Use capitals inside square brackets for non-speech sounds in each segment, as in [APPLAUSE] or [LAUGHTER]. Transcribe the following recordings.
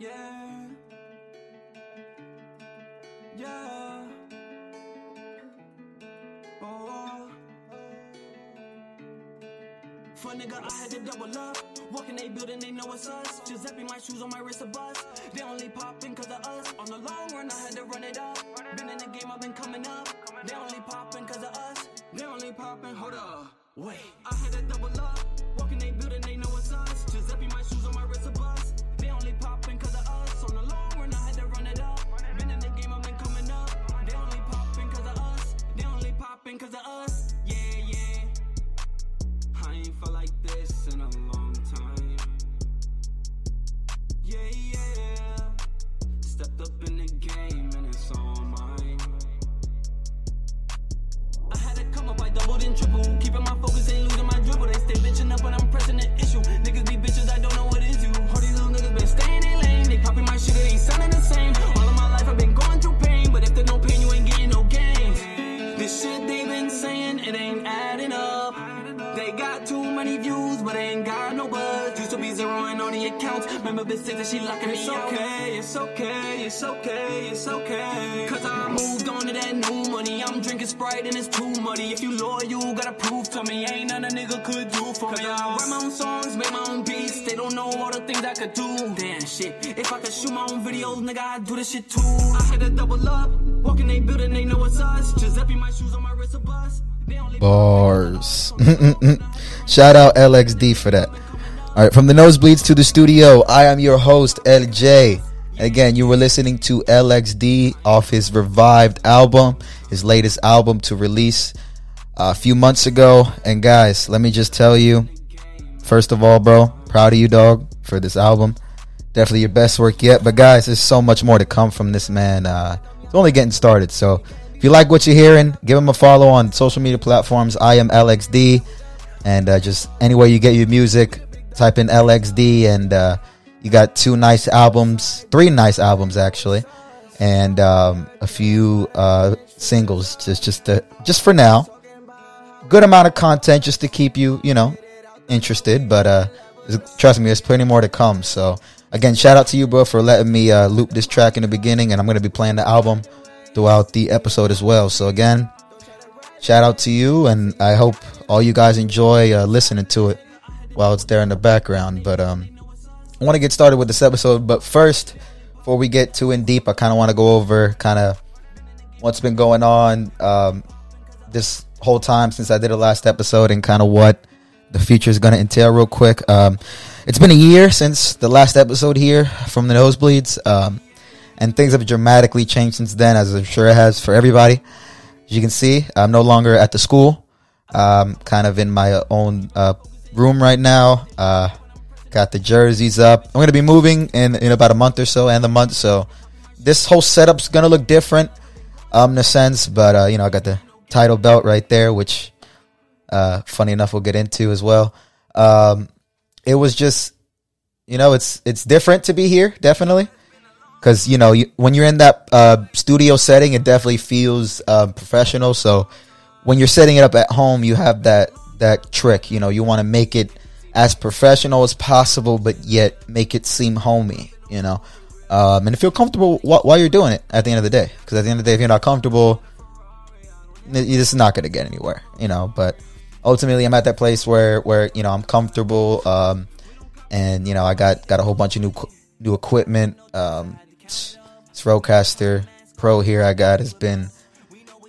Yeah. Yeah. Oh. oh. For nigga, I had to double up. Walking they building, they know it's us. Giuseppe, my shoes on my wrist a bust. They only popping cause of us. On the long run, I had to run it up. Been in the game, I've been coming up. They only popping cause of us. They only popping, hold up. Wait, accounts. Remember bitch said that she locking it's me okay, It's okay, it's okay, it's okay. Cause I moved on to that new money. I'm drinking Sprite and it's too muddy. If you loyal, you gotta prove to me. Ain't nothing a nigga could do for me. I write my own songs, make my own beats. They don't know all the things I could do. Damn shit. If I could shoot my own videos, nigga, I'd do this shit too. I had to double up. Walking they building, they know it's us. Giuseppe, my shoes on my wrist a bust. They only Bars. [LAUGHS] Shout out LXD for that. All right, from the nosebleeds to the studio, I am your host, LJ. Again, you were listening to LXD off his revived album, his latest album to release uh, a few months ago. And guys, let me just tell you, first of all, bro, proud of you, dog, for this album. Definitely your best work yet. But guys, there's so much more to come from this man. Uh, it's only getting started. So if you like what you're hearing, give him a follow on social media platforms. I am LXD. And uh, just anywhere you get your music, type in LXD. And uh, you got two nice albums, three nice albums actually, and um, a few uh, singles. Just just to, just for now, good amount of content just to keep you you know interested. But uh, trust me, there's plenty more to come. So again, shout out to you, bro, for letting me uh, loop this track in the beginning, and I'm gonna be playing the album throughout the episode as well. So again, shout out to you, and I hope all you guys enjoy uh, listening to it while it's there in the background. But um, I want to get started with this episode. But first, before we get too in deep, I kind of want to go over kind of what's been going on um, this whole time since I did the last episode and kind of what the future is going to entail real quick. Um, it's been a year since the last episode here from the nosebleeds. Um, and things have dramatically changed since then, as I'm sure it has for everybody. As you can see, I'm no longer at the school. Um, kind of in my own uh, room right now. Uh, got the jerseys up. I'm gonna be moving in in about a month or so, and the month. So this whole setup's gonna look different, um, in a sense. But uh, you know, I got the title belt right there, which, uh, funny enough, we'll get into as well. Um, it was just, you know, it's it's different to be here, definitely because you know you, when you're in that uh, studio setting, it definitely feels um, professional. So when you're setting it up at home, you have that that trick. You know, you want to make it as professional as possible, but yet make it seem homey. You know, um, and feel comfortable wh- while you're doing it. At the end of the day, because at the end of the day, if you're not comfortable, this is not going to get anywhere. You know, but ultimately, I'm at that place where where you know I'm comfortable. Um, and you know, I got got a whole bunch of new new equipment. Um, this Rodecaster Pro here I got has been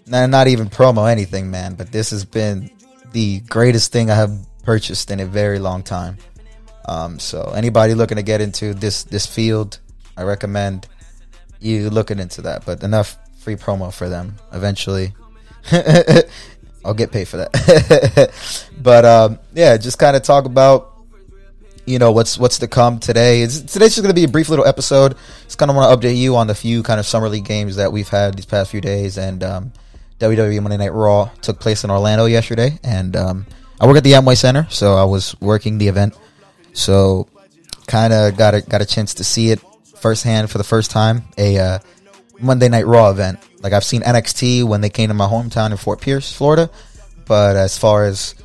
not, not even promo anything, man, but this has been the greatest thing I have purchased in a very long time. Um, so anybody looking to get into this this field, I recommend you looking into that. But enough free promo for them. Eventually, [LAUGHS] I'll get paid for that. [LAUGHS] but um, yeah, just kind of talk about you know what's what's to come today. It's, today's just going to be a brief little episode. Just kind of want to update you on the few kind of summer league games that we've had these past few days, and um, WWE Monday Night Raw took place in Orlando yesterday, and um, I work at the Amway Center, so I was working the event, so kind of got a got a chance to see it firsthand for the first time. A uh, Monday Night Raw event. Like I've seen NXT when they came to my hometown in Fort Pierce, Florida, but as far as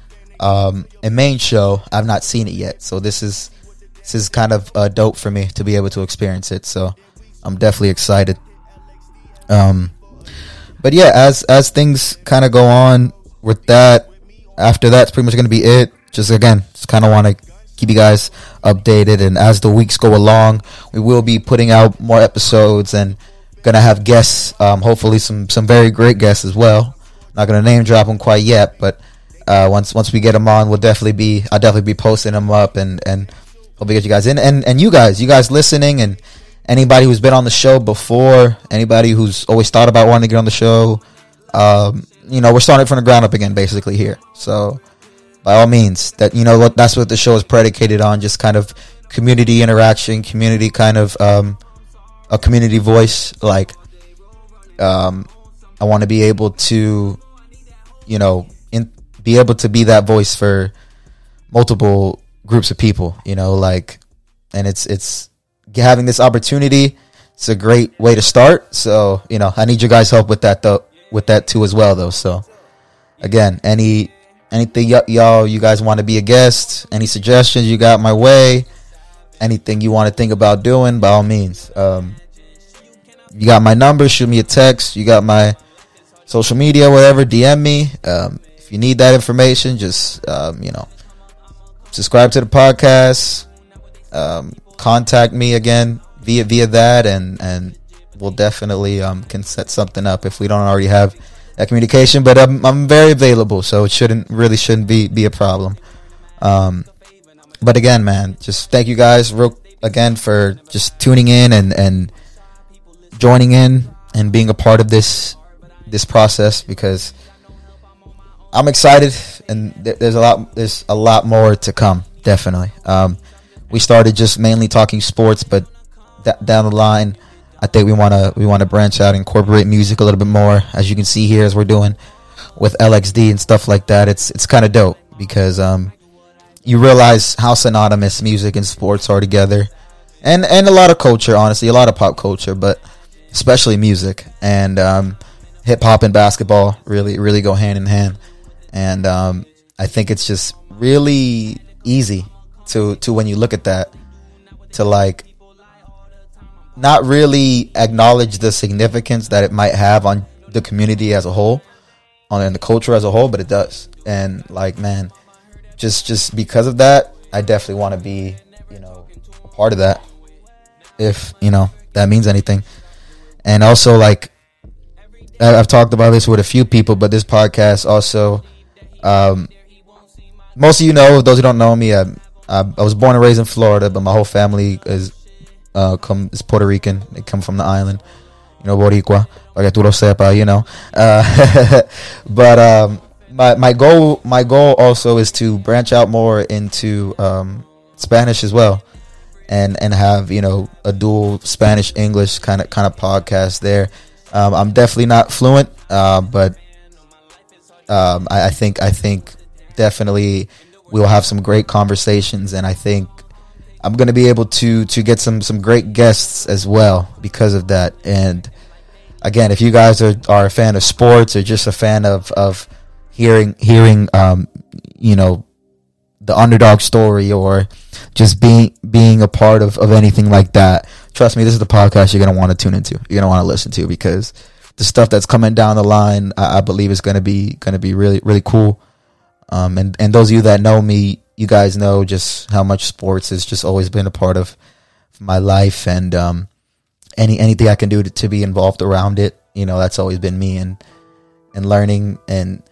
um, a main show, I've not seen it yet. So this is this is kind of uh, dope for me to be able to experience it. So I'm definitely excited. Um, but yeah, as as things kind of go on with that, after that's pretty much to be it. Just again, just kind of want to keep you guys updated, and as the weeks go along, we will be putting out more episodes and gonna have guests. Um, hopefully, some some very great guests as well. Not gonna name drop them quite yet, but uh, once once we get them on, we'll definitely be I'll definitely be posting them up and and hope we get you guys in and and you guys you guys listening and anybody who's been on the show before, anybody who's always thought about wanting to get on the show. Um, you know, we're starting from the ground up again, basically here. So, by all means, that you know that's what the show is predicated on, just kind of community interaction, community kind of um, a community voice. Like, um, I want to be able to, you know, in, be able to be that voice for multiple groups of people. You know, like, and it's it's having this opportunity. It's a great way to start. So, you know, I need your guys' help with that though with that too as well though. So again, any anything y- y'all you guys want to be a guest, any suggestions you got my way, anything you want to think about doing, by all means. Um, you got my number, shoot me a text. You got my social media, whatever, DM me. Um, if you need that information, just um, you know, subscribe to the podcast. Um, contact me again via via that, and and we'll definitely um, can set something up if we don't already have that communication. But I'm, I'm very available, so it shouldn't really shouldn't be be a problem. Um, but again, man, just thank you guys real again for just tuning in and and joining in and being a part of this this process because I'm excited and th- there's a lot there's a lot more to come definitely. Um, we started just mainly talking sports, but down the line I think we want to we want to branch out, incorporate music a little bit more, as you can see here, as we're doing with LXD and stuff like that. It's it's kind of dope because um, you realize how synonymous music and sports are together, and and a lot of culture, honestly, a lot of pop culture, but especially music. And um, hip hop and basketball really really go hand in hand, and um, I think it's just really easy to to when you look at that to like not really acknowledge the significance that it might have on the community as a whole, on and the culture as a whole, but it does. And like, man, just just because of that, I definitely want to be, you know, a part of that. If you know that means anything, and also like, I've talked about this with a few people, but this podcast also, um, most of you know, those who don't know me, I, I, I was born and raised in Florida, but my whole family is uh, come is Puerto Rican. They come from the island, you know, Boricua, que tú lo sepa, you know. Uh, [LAUGHS] but um, my my goal my goal also is to branch out more into um, Spanish as well, and and have you know a dual Spanish English kind of kind of podcast there. Um, I'm definitely not fluent, uh, but um, I, I think I think definitely we'll have some great conversations, and I think I'm going to be able to to get some some great guests as well because of that. And again, if you guys are, are a fan of sports or just a fan of of hearing hearing um, you know the underdog story or just being being a part of, of anything like that, trust me, this is the podcast you're gonna want to tune into. You're gonna want to listen to because the stuff that's coming down the line, I, I believe is gonna be gonna be really really cool. Um, and and those of you that know me, you guys know just how much sports has just always been a part of my life and um, any anything I can do to, to, be involved around it, you know, that's always been me and and learning and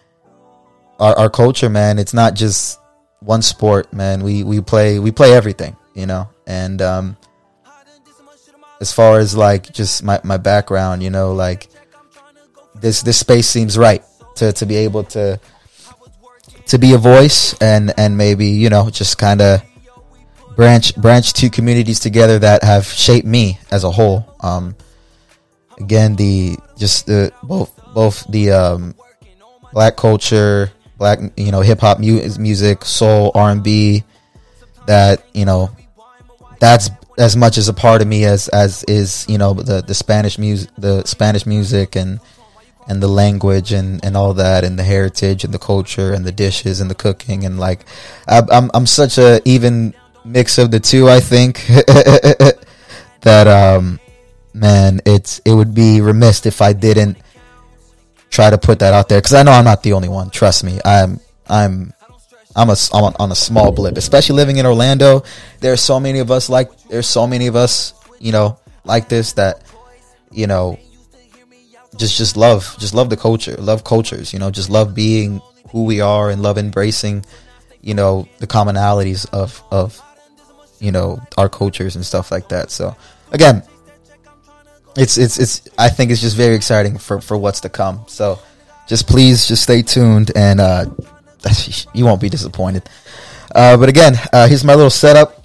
our our culture, man. It's not just one sport, man. We we play we play everything, you know, and um, as far as like just my my background, you know, like this this space seems right to to be able to to be a voice and and maybe you know just kind of branch branch two communities together that have shaped me as a whole. Um, again, the just the both both the um, black culture, black you know hip hop mu- music, soul, R and B. That you know, that's as much as a part of me as as is you know the the Spanish music, the Spanish music and and the language and, and all that and the heritage and the culture and the dishes and the cooking and like I, I'm I'm such a even mix of the two. I think [LAUGHS] that um, man, it's it would be remiss if I didn't try to put that out there because I know I'm not the only one. Trust me, I'm I'm I'm a I'm on a small blip, especially living in Orlando. There's so many of us like there's so many of us, you know, like this that you know just just love just love the culture, love cultures, you know, just love being who we are and love embracing, you know, the commonalities of of you know our cultures and stuff like that. So again, it's it's it's I think it's just very exciting for for what's to come. So just please just stay tuned and uh [LAUGHS] you won't be disappointed. Uh, but again, uh, here's my little setup,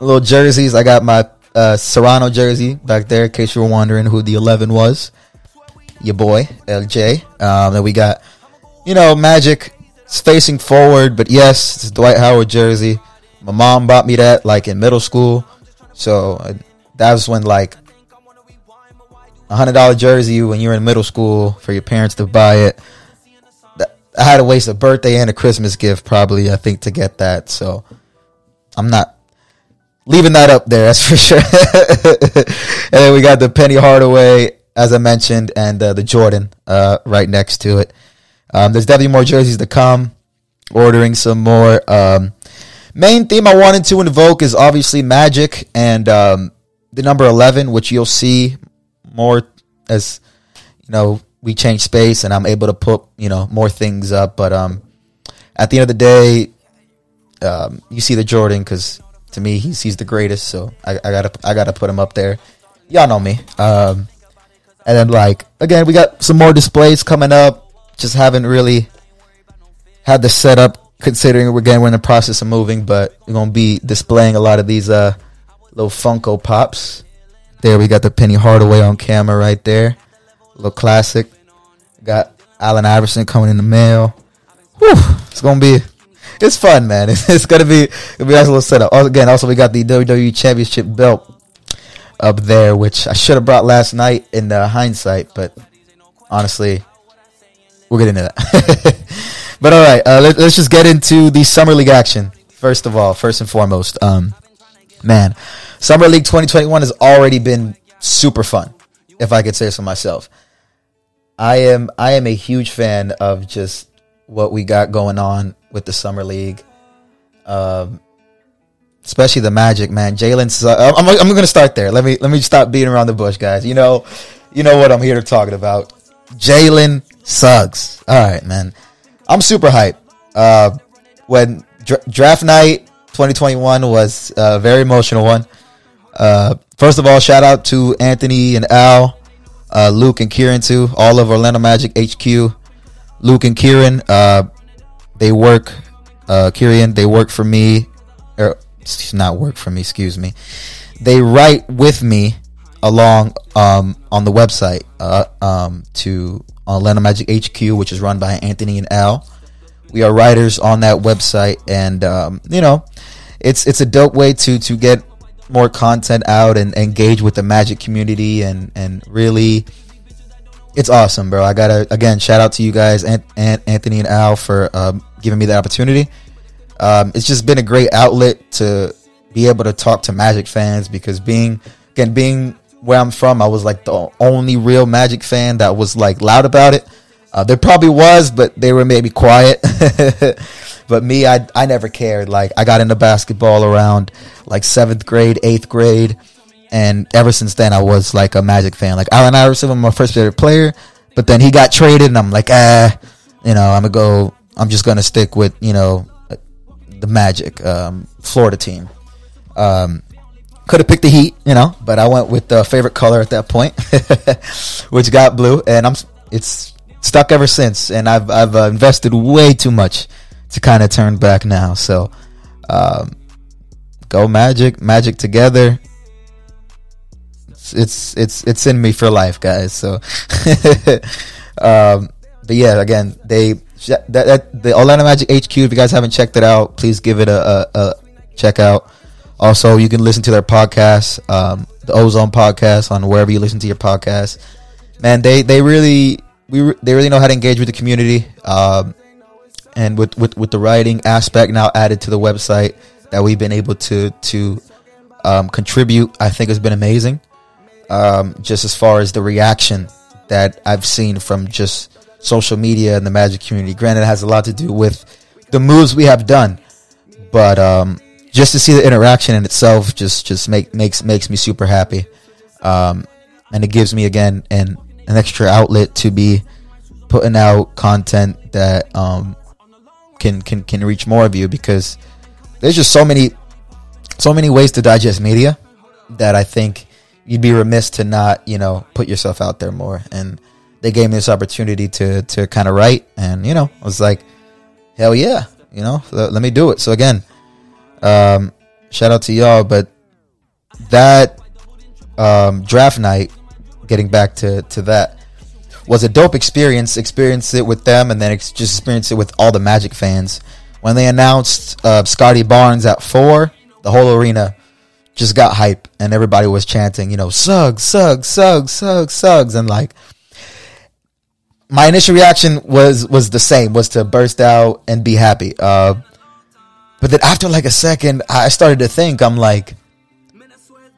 little jerseys. I got my uh, Serrano jersey back there, in case you were wondering who the 11 was. Your boy LJ. Um, then we got, you know, Magic facing forward, but yes, it's Dwight Howard jersey. My mom bought me that like in middle school, so uh, that was when like a hundred dollar jersey when you were in middle school for your parents to buy it. I had to waste a birthday and a Christmas gift probably I think to get that. So I'm not leaving that up there. That's for sure. [LAUGHS] and then we got the Penny Hardaway as I mentioned and uh, the Jordan uh, right next to it. Um, there's definitely more jerseys to come. Ordering some more. Um, main theme I wanted to invoke is obviously Magic and um, the number 11, which you'll see more as you know we change space and I'm able to put you know more things up. But um, at the end of the day, um, you see the Jordan because to me he's he's the greatest. So I, I, gotta I gotta put him up there. Y'all know me. Um, and then like again, we got some more displays coming up. Just haven't really had the setup considering we're again we're in the process of moving, but we're gonna be displaying a lot of these uh little Funko Pops. There we got the Penny Hardaway on camera right there. A little classic. Got Allen Iverson coming in the mail. Whew, it's gonna be it's fun, man. It's, [LAUGHS] it's gonna be it'll be a nice little setup. Also, again, also we got the WWE Championship belt up there, which I should have brought last night in the hindsight, but honestly, we'll get into that. [LAUGHS] but all right, uh, let, us just get into the summer league action. First of all, first and foremost, um, man, summer league 2021 has already been super fun, if I could say so myself. I am I am a huge fan of just what we got going on with the summer league, um, especially the Magic. Man, Jalen. I'm, I'm going to start there. Let me let me stop beating around the bush, guys. You know, you know what I'm here talking about. Jalen Suggs. All right, man. I'm super hyped. Uh, when dra- draft night 2021 was a very emotional one. Uh, first of all, shout out to Anthony and Al, uh, Luke and Kieran too, all of Orlando Magic HQ. Luke and Kieran, uh, they work. Uh, Kieran, they work for me, or not work for me. Excuse me. They write with me along um, on the website uh, um, to Orlando Magic HQ, which is run by Anthony and Al. We are writers on that website, and um, you know, it's it's a dope way to to get more content out and engage with the Magic community, and and really, it's awesome, bro. I gotta again shout out to you guys, and Anthony and Al, for um, giving me the opportunity. Um, it's just been a great outlet to be able to talk to Magic fans because being again being where I'm from, I was like the only real Magic fan that was like loud about it. Uh, there probably was, but they were maybe quiet. [LAUGHS] but me, I I never cared. Like I got into basketball around like seventh grade, eighth grade, and ever since then I was like a Magic fan. Like Allen Iverson was my first favorite player, but then he got traded, and I'm like, ah, you know, I'm gonna go. I'm just gonna stick with you know the Magic, um, Florida team. Um, could have picked the Heat, you know, but I went with the favorite color at that point, [LAUGHS] which got blue, and I'm it's stuck ever since. And I've I've uh, invested way too much to kind of turn back now. So, um, go Magic, Magic together. It's it's it's, it's in me for life, guys. So, [LAUGHS] um, but yeah, again, they that, that the Orlando Magic HQ. If you guys haven't checked it out, please give it a, a, a check out. Also, you can listen to their podcast, um, the Ozone podcast, on wherever you listen to your podcast. Man, they they really we re- they really know how to engage with the community, um, and with, with with the writing aspect now added to the website, that we've been able to to um, contribute, I think has been amazing. Um, just as far as the reaction that I've seen from just social media and the Magic community. Granted, it has a lot to do with the moves we have done, but um, just to see the interaction in itself just just make makes makes me super happy, um, and it gives me again an an extra outlet to be putting out content that um, can can can reach more of you because there's just so many so many ways to digest media that I think you'd be remiss to not, you know, put yourself out there more. And they gave me this opportunity to to kind of write, and you know, I was like, hell yeah, you know, let, let me do it. So again, um, shout out to y'all. But that um, draft night, getting back to to that, was a dope experience. Experience it with them, and then ex- just experience it with all the Magic fans. When they announced uh, Scottie Barnes at four, the whole arena just got hype, and everybody was chanting, you know, Suggs, Suggs, Suggs, Suggs, Suggs, and like my initial reaction was was the same, was to burst out and be happy. Uh, but then after like a second, I started to think, I'm like,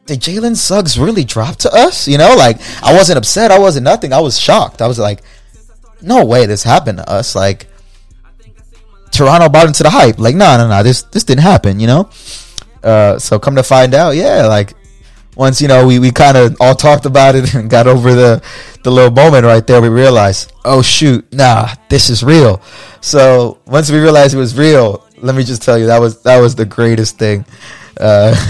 did Jalen Suggs really drop to us? You know, like I wasn't upset, I wasn't nothing, I was shocked. I was like, no way this happened to us. Like Toronto bought into the hype. Like, no, no, no, this this didn't happen. You know. Uh, so come to find out, yeah, like once you know we, we kind of all talked about it [LAUGHS] and got over the the little moment right there, we realized, oh shoot, nah, this is real. So once we realized it was real, let me just tell you that was that was the greatest thing. Uh, [LAUGHS]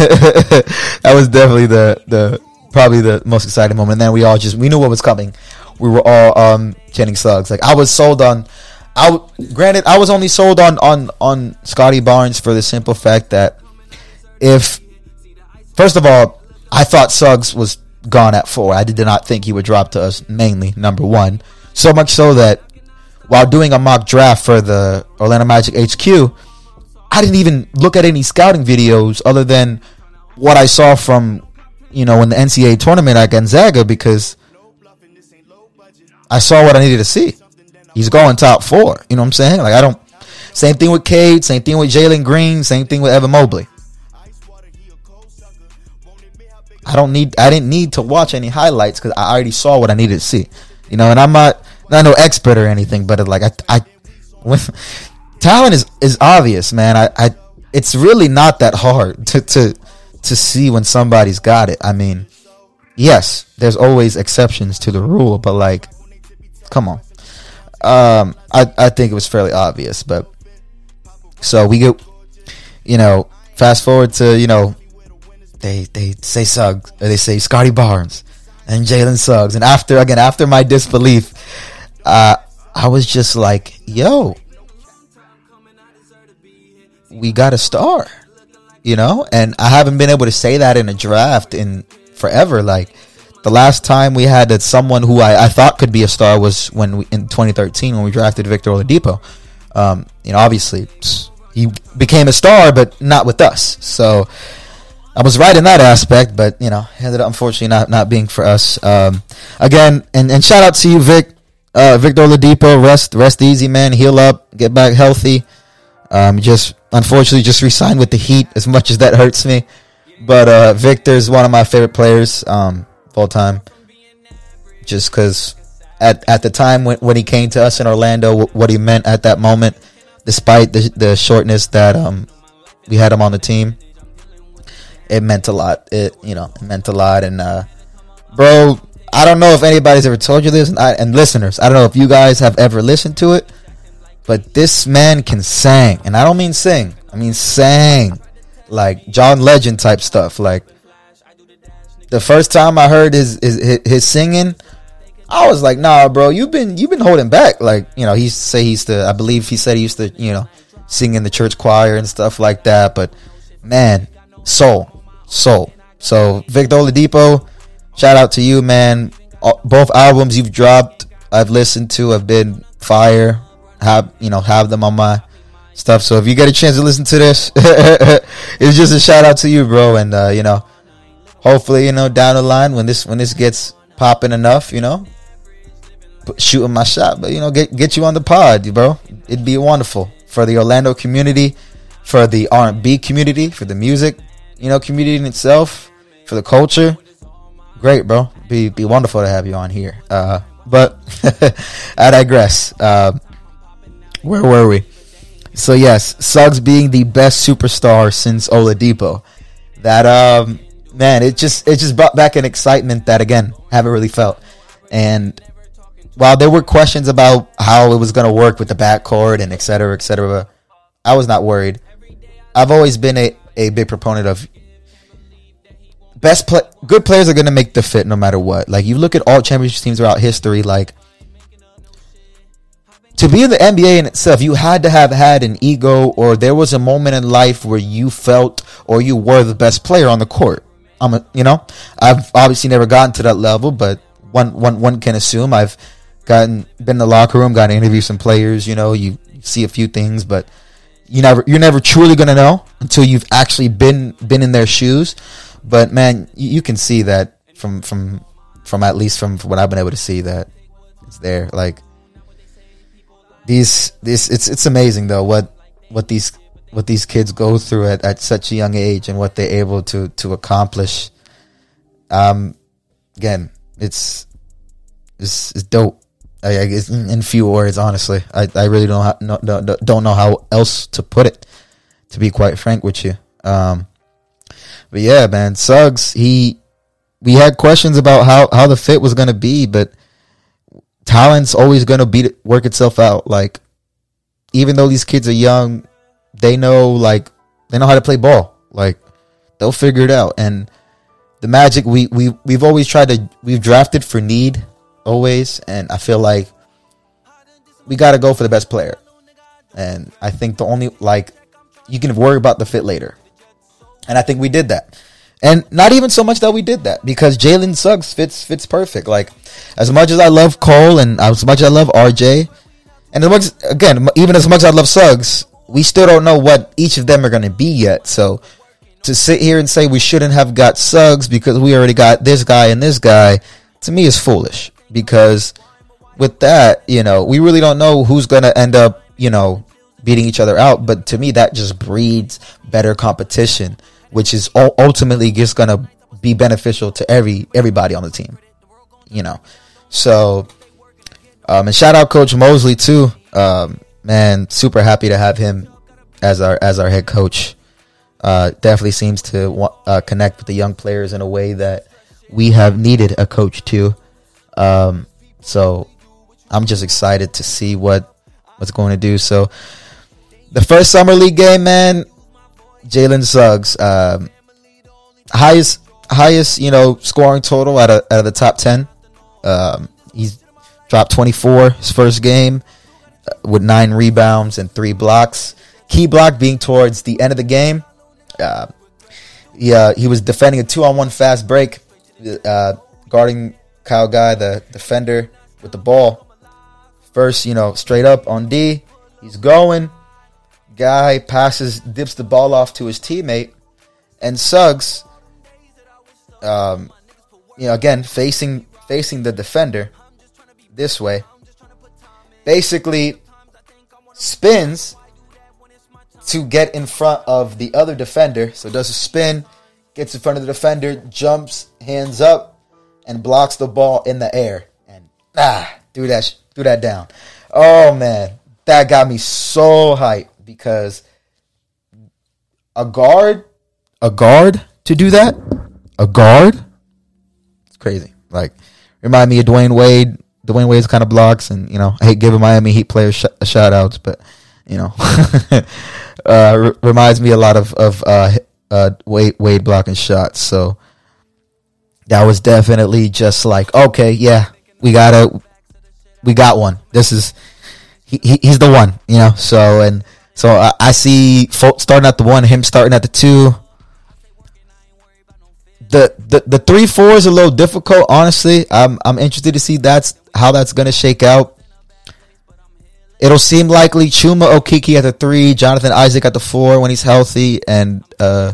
that was definitely the the probably the most exciting moment. And then we all just we knew what was coming. We were all um chanting Suggs Like I was sold on. I granted I was only sold on on on Scottie Barnes for the simple fact that if first of all, I thought Suggs was gone at four. I did not think he would drop to us mainly number one. So much so that while doing a mock draft for the Orlando Magic HQ, I didn't even look at any scouting videos other than what I saw from you know in the NCAA tournament at Gonzaga because I saw what I needed to see. He's going top four. You know what I'm saying? Like I don't. Same thing with Cade. Same thing with Jalen Green. Same thing with Evan Mobley. I don't need I didn't need to watch any highlights because I already saw what I needed to see. You know, and I'm not not no expert or anything, but like I I when [LAUGHS] talent is is obvious, man. I, I it's really not that hard [LAUGHS] to to to see when somebody's got it. I mean, yes, there's always exceptions to the rule, but like come on. Um I I think it was fairly obvious, but so we go you know, fast forward to, you know, they they say Suggs, they say Scottie Barnes and Jalen Suggs, and after again after my disbelief, uh, I was just like, yo, we got a star, you know, and I haven't been able to say that in a draft in forever. Like the last time we had that someone who I, I thought could be a star was when we, in 2013 when we drafted Victor Oladipo. Um, you know, obviously he became a star, but not with us. So I was right in that aspect, but you know, ended up unfortunately not not being for us. Um, again, and, and shout out to you, Vic, uh, Victor Oladipo. Rest rest easy, man. Heal up, get back healthy. Um, just unfortunately just resigned with the Heat. As much as that hurts me, but uh, Victor's one of my favorite players um, all time. Just because at at the time when when he came to us in Orlando, w- what he meant at that moment, despite the the shortness that um we had him on the team it meant a lot. It you know it meant a lot, and uh, bro, I don't know if anybody's ever told you this, and, I, and listeners, I don't know if you guys have ever listened to it, but this man can sing, and I don't mean sing, I mean sang, like John Legend type stuff. Like the first time I heard his his, his singing. I was like, nah, bro, you've been you've been holding back. Like, you know, he say he used to I believe he said he used to, you know, sing in the church choir and stuff like that. But man, soul soul. So Victor Oladipo, shout out to you, man. Both albums you've dropped, I've listened to, have been fire. Have you know have them on my stuff. So if you get a chance to listen to this, [LAUGHS] it's just a shout out to you, bro. And uh, you know, hopefully, you know, down the line when this when this gets popping enough, you know, shooting my shot, but you know, get get you on the pod, bro. It'd be wonderful for the Orlando community for the R&B community, for the music, you know, community in itself, for the culture. Great, bro. Be be wonderful to have you on here. Uh, but [LAUGHS] I digress. Uh, where were we? So yes, Suggs being the best superstar since Oladipo. That um man, it just it just brought back an excitement that again haven't really felt. And while there were questions about how it was going to work with the backcourt and et cetera, et cetera, I was not worried. I've always been a, a big proponent of best play. Good players are going to make the fit no matter what. Like you look at all championship teams throughout history, like to be in the NBA in itself, you had to have had an ego, or there was a moment in life where you felt or you were the best player on the court. I'm, a, you know, I've obviously never gotten to that level, but one one one can assume I've gotten been in the locker room, got to interview some players. You know, you see a few things, but you never you're never truly gonna know until you've actually been been in their shoes. But man, you, you can see that from from from at least from what I've been able to see that it's there. Like these this it's it's amazing though what what these what these kids go through at, at such a young age and what they're able to to accomplish. Um, again, it's it's, it's dope. I, I guess in, few words, honestly, I, I really don't ha- no, no, don't know how else to put it. To be quite frank with you, um, but yeah, man, Suggs. He we had questions about how how the fit was gonna be, but talent's always gonna be work itself out. Like even though these kids are young, they know like they know how to play ball. Like they'll figure it out. And the Magic, we we we've always tried to we've drafted for need always, and I feel like we got to go for the best player. And I think the only like you can worry about the fit later, and I think we did that. And not even so much that we did that because Jalen Suggs fits fits perfect. Like as much as I love Cole and as much as I love RJ, and as much again even as much as I love Suggs, we still don't know what each of them are going to be yet. So to sit here and say we shouldn't have got Suggs because we already got this guy and this guy, to me is foolish. Because with that, you know, we really don't know who's going to end up, you know, beating each other out. But to me, that just breeds better competition, which is ultimately just going to be beneficial to every everybody on the team. You know, so um, and shout out Coach Mosley too. Um, man, super happy to have him as our as our head coach. Uh, definitely seems to uh, connect with the young players in a way that we have needed a coach to. Um, so I'm just excited to see what what's going to do. So the first summer league game, man, Jalen Suggs, um, highest highest you know scoring total out of out of the top ten. Um, he's dropped 24 his first game with nine rebounds and three blocks. Key block being towards the end of the game. Uh, yeah, he was defending a two-on-one fast break, uh, guarding Kyle Guy, the defender, with the ball. First, you know, straight up on D. He's going. Guy passes, dips the ball off to his teammate, and Suggs, um, you know, again facing facing the defender this way basically spins to get in front of the other defender. So does a spin, gets in front of the defender, jumps, hands up, and blocks the ball in the air. And ah, do that, do that down. Oh man, that got me so hyped because a guard, a guard to do that, a guard, it's crazy. Like remind me of Dwyane Wade Dwyane Wade's kind of blocks, and you know, I hate giving Miami Heat players sh- shout outs, but you know, [LAUGHS] uh, reminds me a lot of of uh, uh, Wade Wade blocking shots. So that was definitely just like, okay, yeah, we gotta, we got one. This is he, he he's the one, you know. So and so I, I see starting at the one, him starting at the two the, the the three four is a little difficult. Honestly, I'm I'm interested to see that's how that's gonna shake out. It'll seem likely Chuma Okeke at the three, Jonathan Isaac at the four when he's healthy, and uh,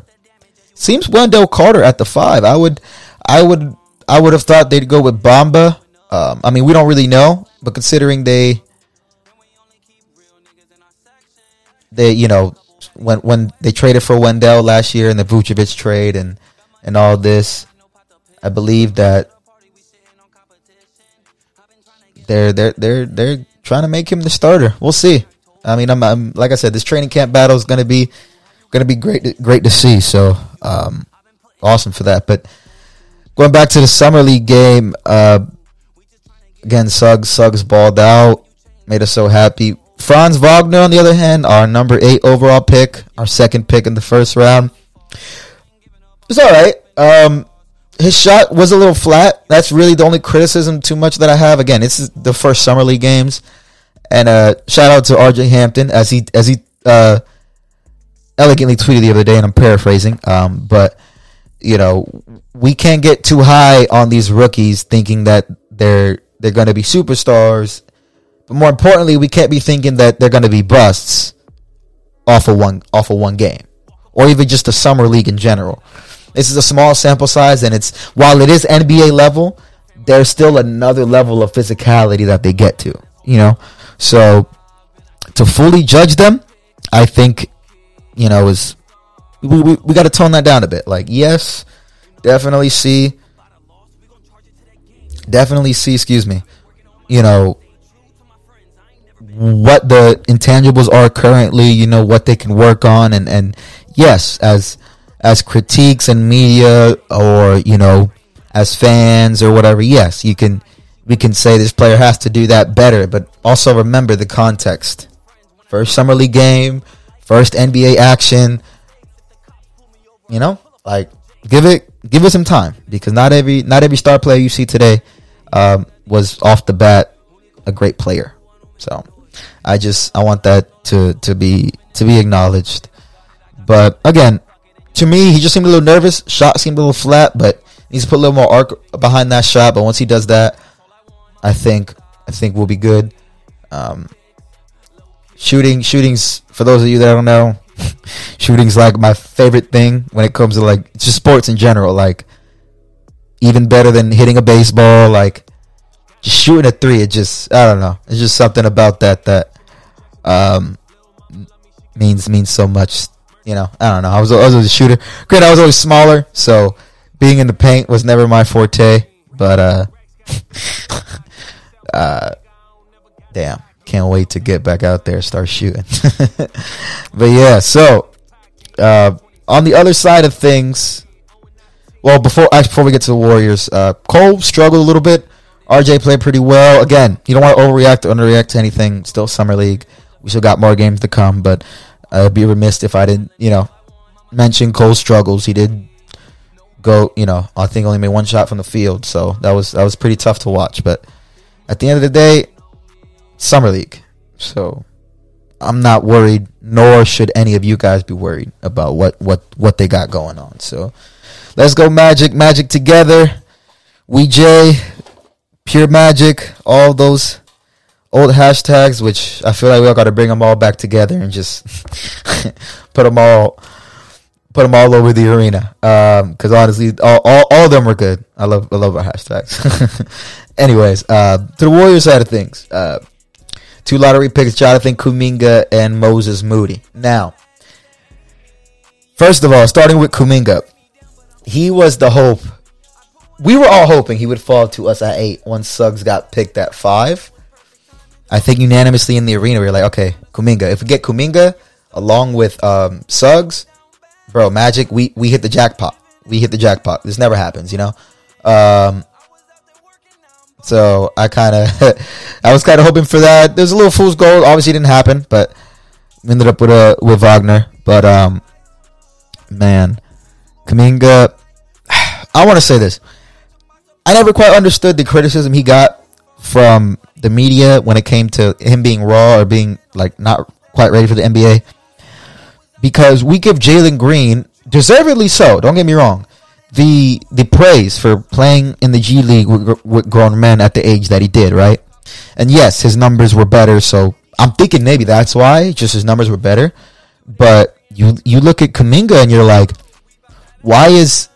seems Wendell Carter at the five. I would I would I would have thought they'd go with Bamba. Um, I mean, we don't really know, but considering they they you know when when they traded for Wendell last year in the Vucevic trade and and all this. I believe that they're they're they're they're trying to make him the starter. We'll see. I mean, I'm, I'm like I said, this training camp battle is to be to be great great to see. So um, awesome for that. But going back to the summer league game, uh, again, Suggs Suggs balled out, made us so happy. Franz Wagner, on the other hand, our number eight overall pick, our second pick in the first round, it's all right. Um, his shot was a little flat. That's really the only criticism too much that I have. Again, it's the first summer league games, and uh, shout out to R.J. Hampton as he as he uh, elegantly tweeted the other day, and I'm paraphrasing. Um, but you know, we can't get too high on these rookies, thinking that they're they're going to be superstars. But more importantly, we can't be thinking that they're going to be busts off of one off of one game, or even just the summer league in general. This is a small sample size, and it's while it is NBA level, there's still another level of physicality that they get to. You know, so to fully judge them, I think you know is we we, we got to tone that down a bit. Like yes, definitely see, definitely see. Excuse me, you know what the intangibles are currently. You know what they can work on, and and yes, as as critiques and media or you know as fans or whatever yes you can we can say this player has to do that better but also remember the context first summer league game first nba action you know like give it give it some time because not every not every star player you see today um, was off the bat a great player so i just i want that to to be to be acknowledged but again to me, he just seemed a little nervous. Shot seemed a little flat, but needs to put a little more arc behind that shot. But once he does that, I think I think we'll be good. Um, shooting, shootings. For those of you that don't know, shooting's like my favorite thing when it comes to like just sports in general. Like even better than hitting a baseball. Like just shooting a three. It just I don't know. It's just something about that that um, means means so much you know, I don't know. I was, I was a shooter. Great, I was always smaller, so being in the paint was never my forte. But uh, [LAUGHS] uh, damn, can't wait to get back out there, start shooting. [LAUGHS] but yeah, so uh, on the other side of things, well, before actually, before we get to the Warriors, uh, Cole struggled a little bit. RJ played pretty well. Again, you don't want to overreact or underreact to anything. Still summer league. We still got more games to come, but I'd be remiss if I didn't, you know, mention Cole's struggles. He did go, you know, I think only made one shot from the field, so that was that was pretty tough to watch. But at the end of the day, summer league, so I'm not worried, nor should any of you guys be worried about what what what they got going on. So let's go Magic, Magic together. We J, pure Magic, all those old hashtags, which I feel like we all got to bring them all back together and just [LAUGHS] put them all put them all over the arena. Because um, honestly, all, all, all of them were good. I love I love our hashtags. [LAUGHS] Anyways, uh, to the Warriors side of things, uh, two lottery picks: Jonathan Kuminga and Moses Moody. Now, first of all, starting with Kuminga, he was the hope. We were all hoping he would fall to us at eight once Suggs got picked at five. I think unanimously in the arena, we are like, okay, Kuminga. If we get Kuminga along with um, Suggs, bro, Magic, we we hit the jackpot. We hit the jackpot. This never happens, you know. Um, so I kind of, [LAUGHS] I was kind of hoping for that. There's a little fool's gold. Obviously, didn't happen, but ended up with a with Wagner. But um, man, Kuminga. [SIGHS] I want to say this. I never quite understood the criticism he got from the media when it came to him being raw or being like not quite ready for the NBA. Because we give Jalen Green, deservedly so, don't get me wrong, the the praise for playing in the G League with, with grown men at the age that he did, right? And yes, his numbers were better, so I'm thinking maybe that's why, just his numbers were better. But you you look at Kuminga and you're like, why is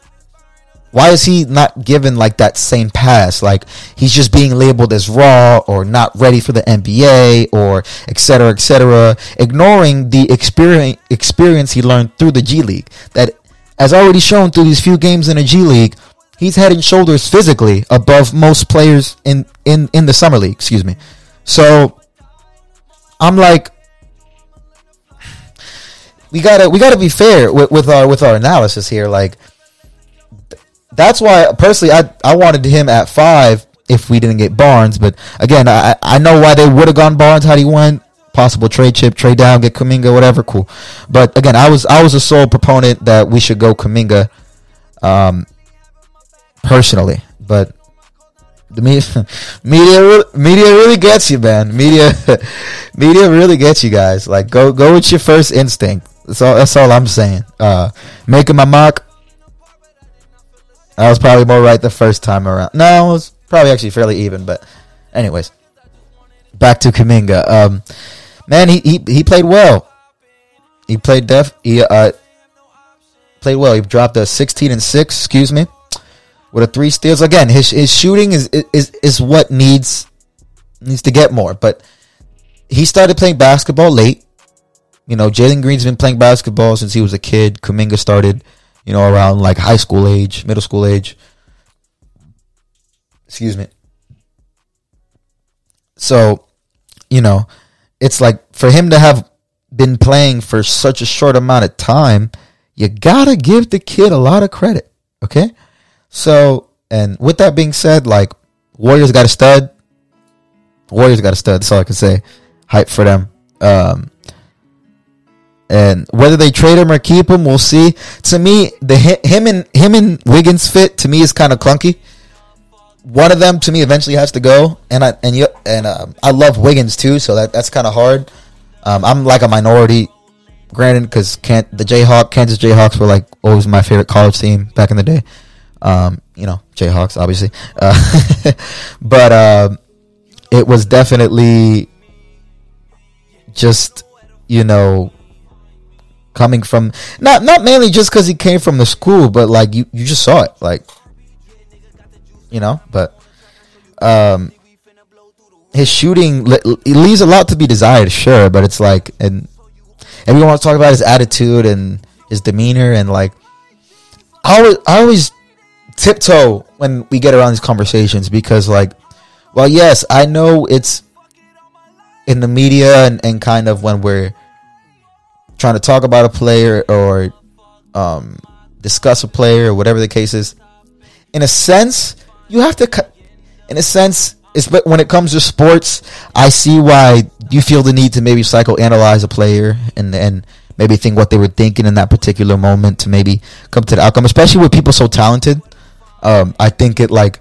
Why is he not given like that same pass? Like he's just being labeled as raw or not ready for the NBA or et cetera, et cetera, ignoring the experience experience he learned through the G League. That, as already shown through these few games in the G League, he's head and shoulders physically above most players in in in the summer league. Excuse me. So I'm like, we gotta we gotta be fair with, with our with our analysis here. Like that's why personally I I wanted him at five if we didn't get Barnes. But again, I I know why they would have gone Barnes had he went. Possible trade chip, trade down, get Kuminga, whatever, cool. But again, I was I was a sole proponent that we should go Kuminga, um, personally. But the [LAUGHS] media, media, media really gets you, man. Media, [LAUGHS] media really gets you guys. Like, go, go with your first instinct. That's all. That's all I'm saying. Uh, making my mock. I was probably more right the first time around. No, it was probably actually fairly even. But, anyways, back to Kuminga. Um, man, he he he played well. He played def. He uh played well. He dropped a 16 and six. Excuse me with a three steals. Again, his his shooting is is is what needs needs to get more. But he started playing basketball late. You know, Jalen Green's been playing basketball since he was a kid. Kuminga started, you know, around like high school age, middle school age. Excuse me. So, you know, it's like for him to have been playing for such a short amount of time, you gotta give the kid a lot of credit. Okay. So, and with that being said, like Warriors got a stud. Warriors got a stud. That's all I can say. Hype for them. Um, and whether they trade him or keep him, we'll see. To me, the him and him and Wiggins fit to me is kind of clunky. One of them to me eventually has to go, and I and you and um, I love Wiggins too, so that that's kind of hard. Um, I'm like a minority, granted, because can't the Jayhawk Kansas Jayhawks were like always my favorite college team back in the day. Um, you know, Jayhawks, obviously. Uh, [LAUGHS] but uh, it was definitely just, you know, coming from not not mainly just because he came from the school, but like you you just saw it, like you know. But um, his shooting leaves a lot to be desired, sure. But it's like, and everyone wants to talk about his attitude and his demeanor, and like I always I always tiptoe when we get around these conversations because like well yes i know it's in the media and, and kind of when we're trying to talk about a player or um, discuss a player or whatever the case is in a sense you have to in a sense it's but when it comes to sports i see why you feel the need to maybe psychoanalyze a player and and maybe think what they were thinking in that particular moment to maybe come to the outcome especially with people so talented um, I think it like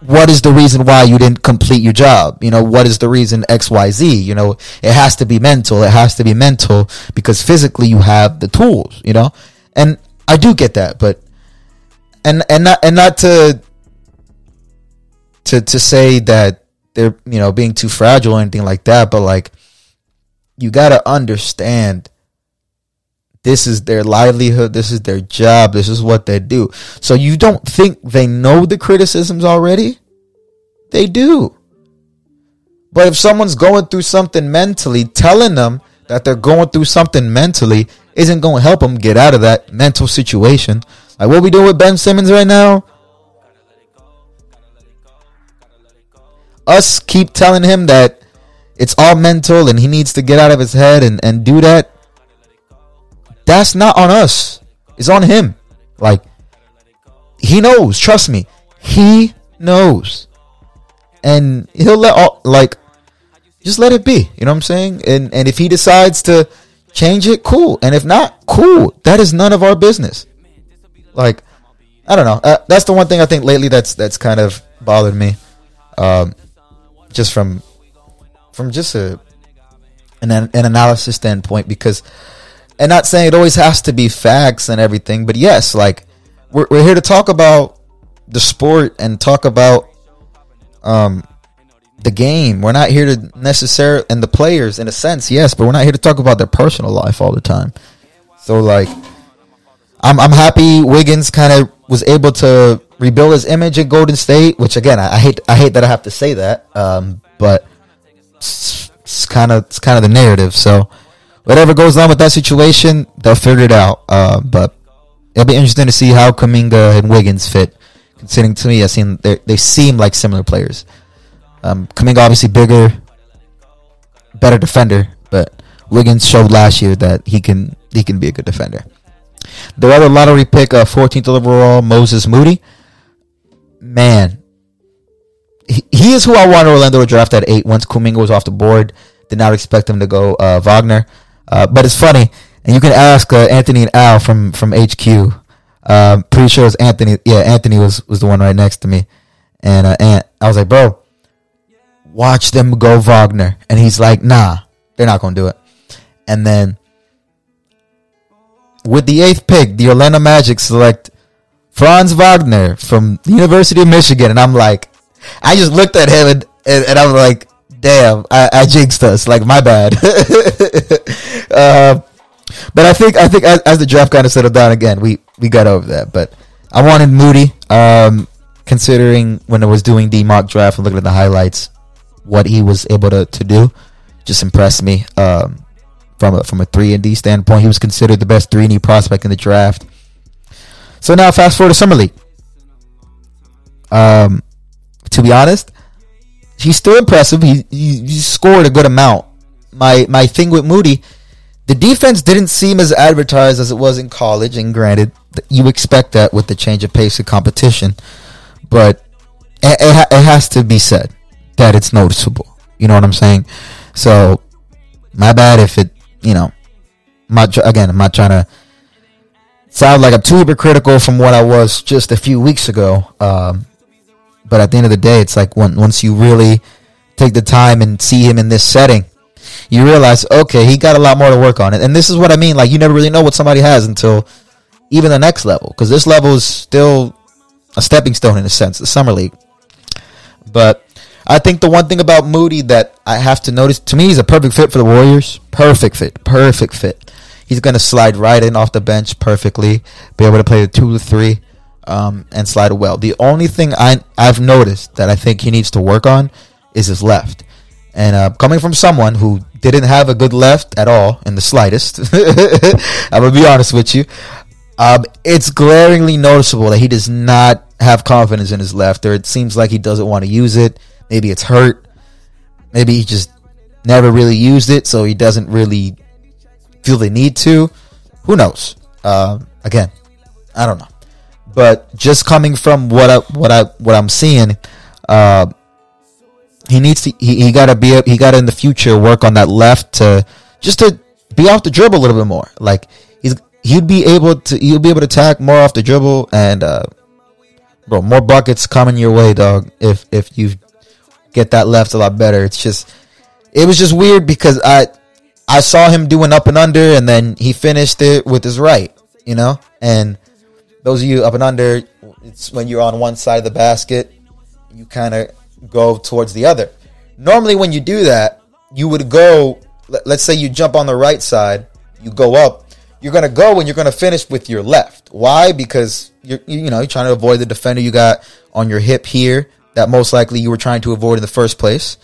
what is the reason why you didn't complete your job? You know, what is the reason XYZ? You know, it has to be mental. It has to be mental because physically you have the tools, you know? And I do get that, but and and not and not to to to say that they're, you know, being too fragile or anything like that, but like you got to understand this is their livelihood. This is their job. This is what they do. So you don't think they know the criticisms already? They do. But if someone's going through something mentally, telling them that they're going through something mentally isn't going to help them get out of that mental situation. Like what we doing with Ben Simmons right now? Us keep telling him that it's all mental and he needs to get out of his head and, and do that that's not on us. It's on him. Like he knows. Trust me. He knows. And he'll let all like just let it be. You know what I'm saying? And and if he decides to change it, cool. And if not, cool. That is none of our business. Like I don't know. Uh, that's the one thing I think lately that's that's kind of bothered me. Um, just from from just a an an analysis standpoint because and not saying it always has to be facts and everything, but yes, like we're we're here to talk about the sport and talk about um the game. We're not here to necessarily and the players in a sense, yes, but we're not here to talk about their personal life all the time. So like I'm I'm happy Wiggins kind of was able to rebuild his image at Golden State, which again I, I hate I hate that I have to say that, um, but it's kind of it's kind of the narrative. So whatever goes on with that situation, they'll figure it out. Uh, but it'll be interesting to see how Kuminga and Wiggins fit. Considering to me, I seen they seem like similar players. Um, Kuminga obviously bigger, better defender, but Wiggins showed last year that he can he can be a good defender. The other lottery pick, uh, 14th overall, Moses Moody. Man, he, he is who I wanted Orlando to draft at eight. Once Kuminga was off the board, did not expect him to go uh, Wagner. Uh, but it's funny, and you can ask uh, Anthony and Al from from HQ. Um, pretty sure it was Anthony. Yeah, Anthony was was the one right next to me, and uh, Ant. I was like, bro, watch them go Wagner, and he's like, nah, they're not gonna do it. And then with the eighth pick, the Orlando Magic select Franz Wagner from the University of Michigan, and I'm like, I just looked at him and and, and I was like, damn, I, I jinxed us. Like my bad. uh, [LAUGHS] but I think I think as, as the draft kind of settled down again, we we got over that. But I wanted Moody, um, considering when I was doing the mock draft and looking at the highlights, what he was able to, to do, just impressed me. Um, from a, from a three and D standpoint, he was considered the best three and D prospect in the draft. So now, fast forward to summer league. Um, to be honest, he's still impressive. He, he, he scored a good amount. My my thing with Moody, the defense didn't seem as advertised as it was in college. And granted, you expect that with the change of pace of competition, but it, it, it has to be said that it's noticeable. You know what I'm saying? So my bad if it, you know, not again. I'm not trying to sound like I'm too hypocritical from what I was just a few weeks ago. Um, but at the end of the day, it's like when, once you really take the time and see him in this setting, you realize, okay, he got a lot more to work on. And this is what I mean. Like, you never really know what somebody has until even the next level. Because this level is still a stepping stone in a sense, the Summer League. But I think the one thing about Moody that I have to notice, to me, he's a perfect fit for the Warriors. Perfect fit. Perfect fit. He's going to slide right in off the bench perfectly, be able to play the two to three um, and slide well. The only thing I I've noticed that I think he needs to work on is his left. And uh, coming from someone who didn't have a good left at all in the slightest, [LAUGHS] I'm gonna be honest with you. Um, it's glaringly noticeable that he does not have confidence in his left, or it seems like he doesn't want to use it. Maybe it's hurt. Maybe he just never really used it, so he doesn't really feel the need to. Who knows? Uh, again, I don't know but just coming from what I what I what I'm seeing, uh, he needs to he, he gotta be he gotta in the future work on that left to just to be off the dribble a little bit more. Like he's he'd be able to he'll be able to attack more off the dribble and uh, bro more buckets coming your way, dog. If if you get that left a lot better, it's just it was just weird because I I saw him doing up and under and then he finished it with his right, you know, and those of you up and under, it's when you're on one side of the basket, you kind of go towards the other. Normally, when you do that, you would go. Let's say you jump on the right side, you go up. You're gonna go and you're gonna finish with your left. Why? Because you're you know you're trying to avoid the defender you got on your hip here that most likely you were trying to avoid in the first place.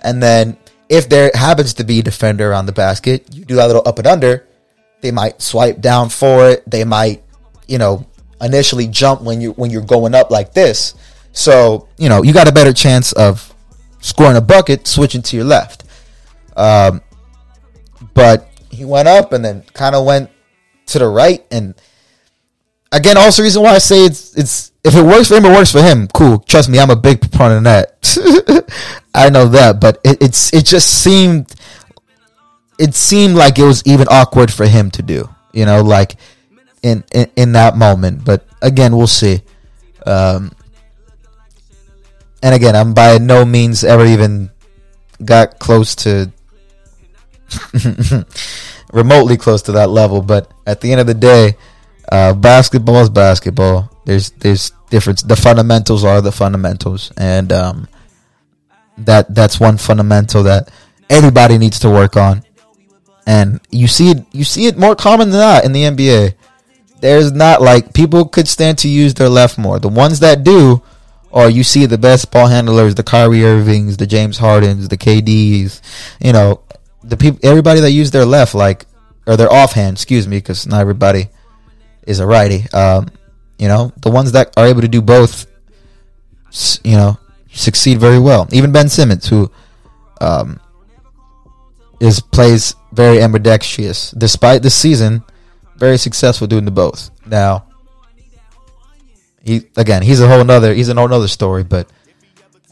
And then if there happens to be a defender on the basket, you do that little up and under. They might swipe down for it. They might, you know, initially jump when you when you're going up like this. So you know you got a better chance of scoring a bucket switching to your left. Um, but he went up and then kind of went to the right, and again, also reason why I say it's it's if it works for him, it works for him. Cool. Trust me, I'm a big proponent of that. [LAUGHS] I know that, but it, it's it just seemed it seemed like it was even awkward for him to do. You know, like in, in, in that moment. But again, we'll see. Um, and again, I'm by no means ever even got close to [LAUGHS] remotely close to that level. But at the end of the day, uh, basketball is basketball. There's there's difference. The fundamentals are the fundamentals, and um, that that's one fundamental that everybody needs to work on. And you see it you see it more common than that in the NBA there's not like people could stand to use their left more. The ones that do, or you see the best ball handlers, the Kyrie Irvings, the James Hardens, the KDs, you know, the people, everybody that use their left, like or their offhand, excuse me, because not everybody is a righty. Um, you know, the ones that are able to do both, you know, succeed very well. Even Ben Simmons, who um, is plays very ambidextrous, despite the season, very successful doing the both. Now, he again, he's a whole nother, he's a whole nother story. But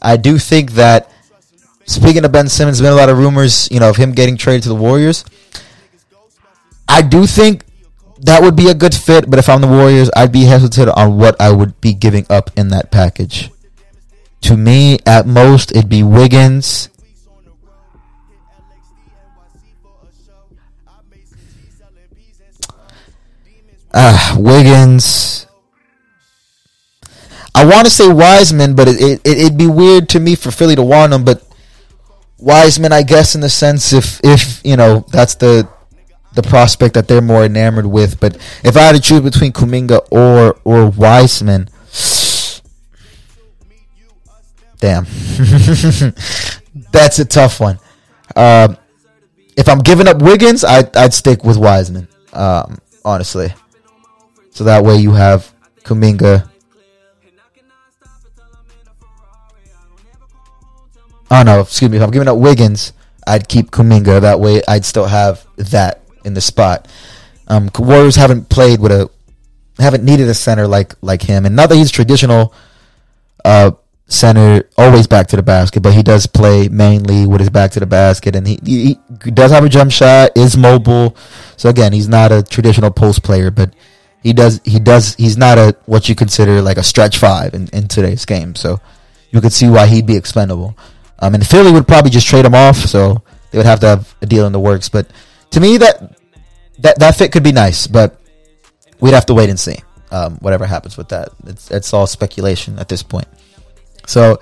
I do think that speaking of Ben Simmons, been a lot of rumors, you know, of him getting traded to the Warriors. I do think that would be a good fit, but if I'm the Warriors, I'd be hesitant on what I would be giving up in that package. To me, at most, it'd be Wiggins. Ah, Wiggins. I want to say Wiseman, but it, it, it'd be weird to me for Philly to want him. But Wiseman, I guess, in the sense if if you know that's the the prospect that they're more enamored with. But if I had to choose between Kuminga or or Wiseman, damn, [LAUGHS] that's a tough one. Um, if I'm giving up Wiggins, I, I'd stick with Wiseman, um, honestly. So that way you have Kuminga. Oh no, excuse me. If I'm giving up Wiggins, I'd keep Kuminga. That way I'd still have that in the spot. Um, Warriors haven't played with a haven't needed a center like like him, and not that he's traditional uh, center, always back to the basket, but he does play mainly with his back to the basket, and he, he, he does have a jump shot, is mobile. So again, he's not a traditional post player, but he does he does he's not a what you consider like a stretch five in, in today's game. So you could see why he'd be expendable. Um, and Philly would probably just trade him off, so they would have to have a deal in the works. But to me, that that that fit could be nice, but we'd have to wait and see. Um, whatever happens with that, it's it's all speculation at this point. So,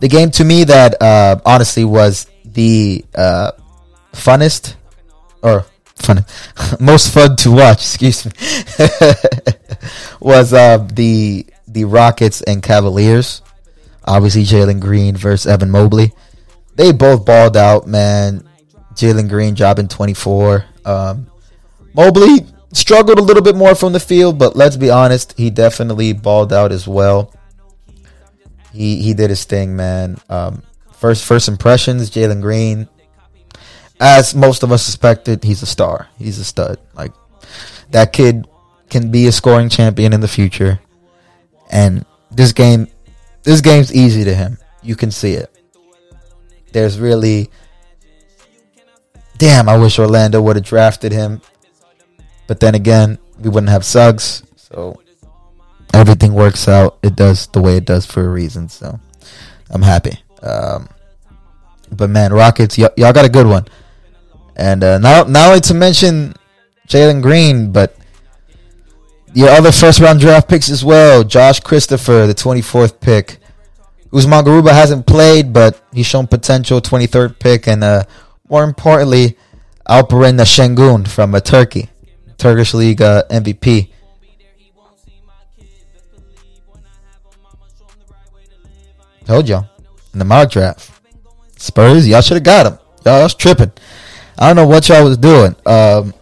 the game to me that uh, honestly was the uh, funnest or fun [LAUGHS] most fun to watch. [LAUGHS] Excuse me, [LAUGHS] was uh, the the Rockets and Cavaliers. Obviously, Jalen Green versus Evan Mobley. They both balled out, man. Jalen Green dropping 24. Um, Mobley struggled a little bit more from the field, but let's be honest, he definitely balled out as well. He he did his thing, man. Um, first first impressions, Jalen Green, as most of us suspected, he's a star. He's a stud. Like that kid can be a scoring champion in the future, and this game, this game's easy to him. You can see it. There's really, damn. I wish Orlando would have drafted him but then again, we wouldn't have Suggs, so everything works out. It does the way it does for a reason. So I'm happy. Um, but man, Rockets, y- y'all got a good one. And uh, now, not only to mention Jalen Green, but your other first round draft picks as well. Josh Christopher, the 24th pick. Usman Garuba hasn't played, but he's shown potential. 23rd pick, and uh, more importantly, Alperen Sengun from uh, Turkey. Turkish League uh, MVP. Told y'all in the mock draft. Spurs, y'all should have got him. Y'all was tripping. I don't know what y'all was doing. Um,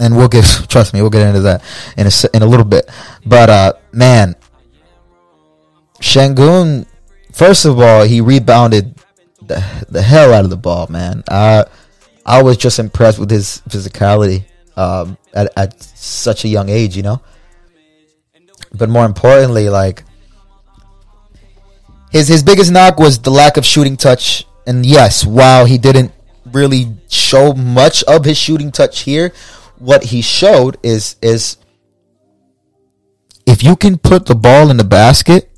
and we'll get [LAUGHS] trust me, we'll get into that in a in a little bit. But uh, man, Sengun, first of all, he rebounded the the hell out of the ball, man. I I was just impressed with his physicality um, at, at such a young age, you know. But more importantly, like his his biggest knock was the lack of shooting touch. And yes, while he didn't really show much of his shooting touch here, what he showed is is if you can put the ball in the basket,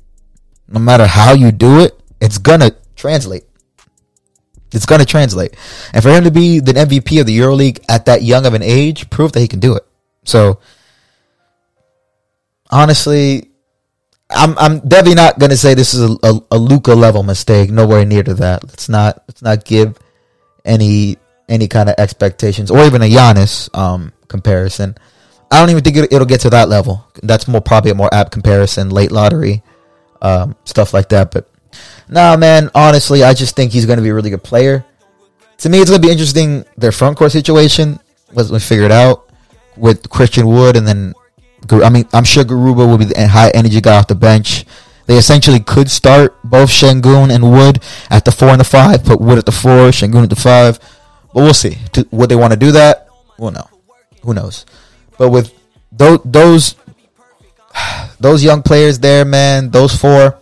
no matter how you do it, it's gonna translate. It's going to translate. And for him to be the MVP of the EuroLeague at that young of an age proved that he can do it. So, honestly, I'm I'm definitely not going to say this is a, a, a Luka level mistake. Nowhere near to that. Let's not let's not give any any kind of expectations or even a Giannis um, comparison. I don't even think it, will get to that level. That's more probably a more apt comparison, late lottery, um, stuff like that. But nah, man, honestly, I just think he's going to be a really good player. To me, it's going to be interesting. Their front court situation was we figured it out with Christian Wood, and then I mean, I'm sure Garuba will be the high energy guy off the bench. They essentially could start both Sengun and Wood at the four and the five, put Wood at the four, Sengun at the five. But we'll see. Would they want to do that? Well, no. Who knows? But with those those [SIGHS] those young players there, man, those four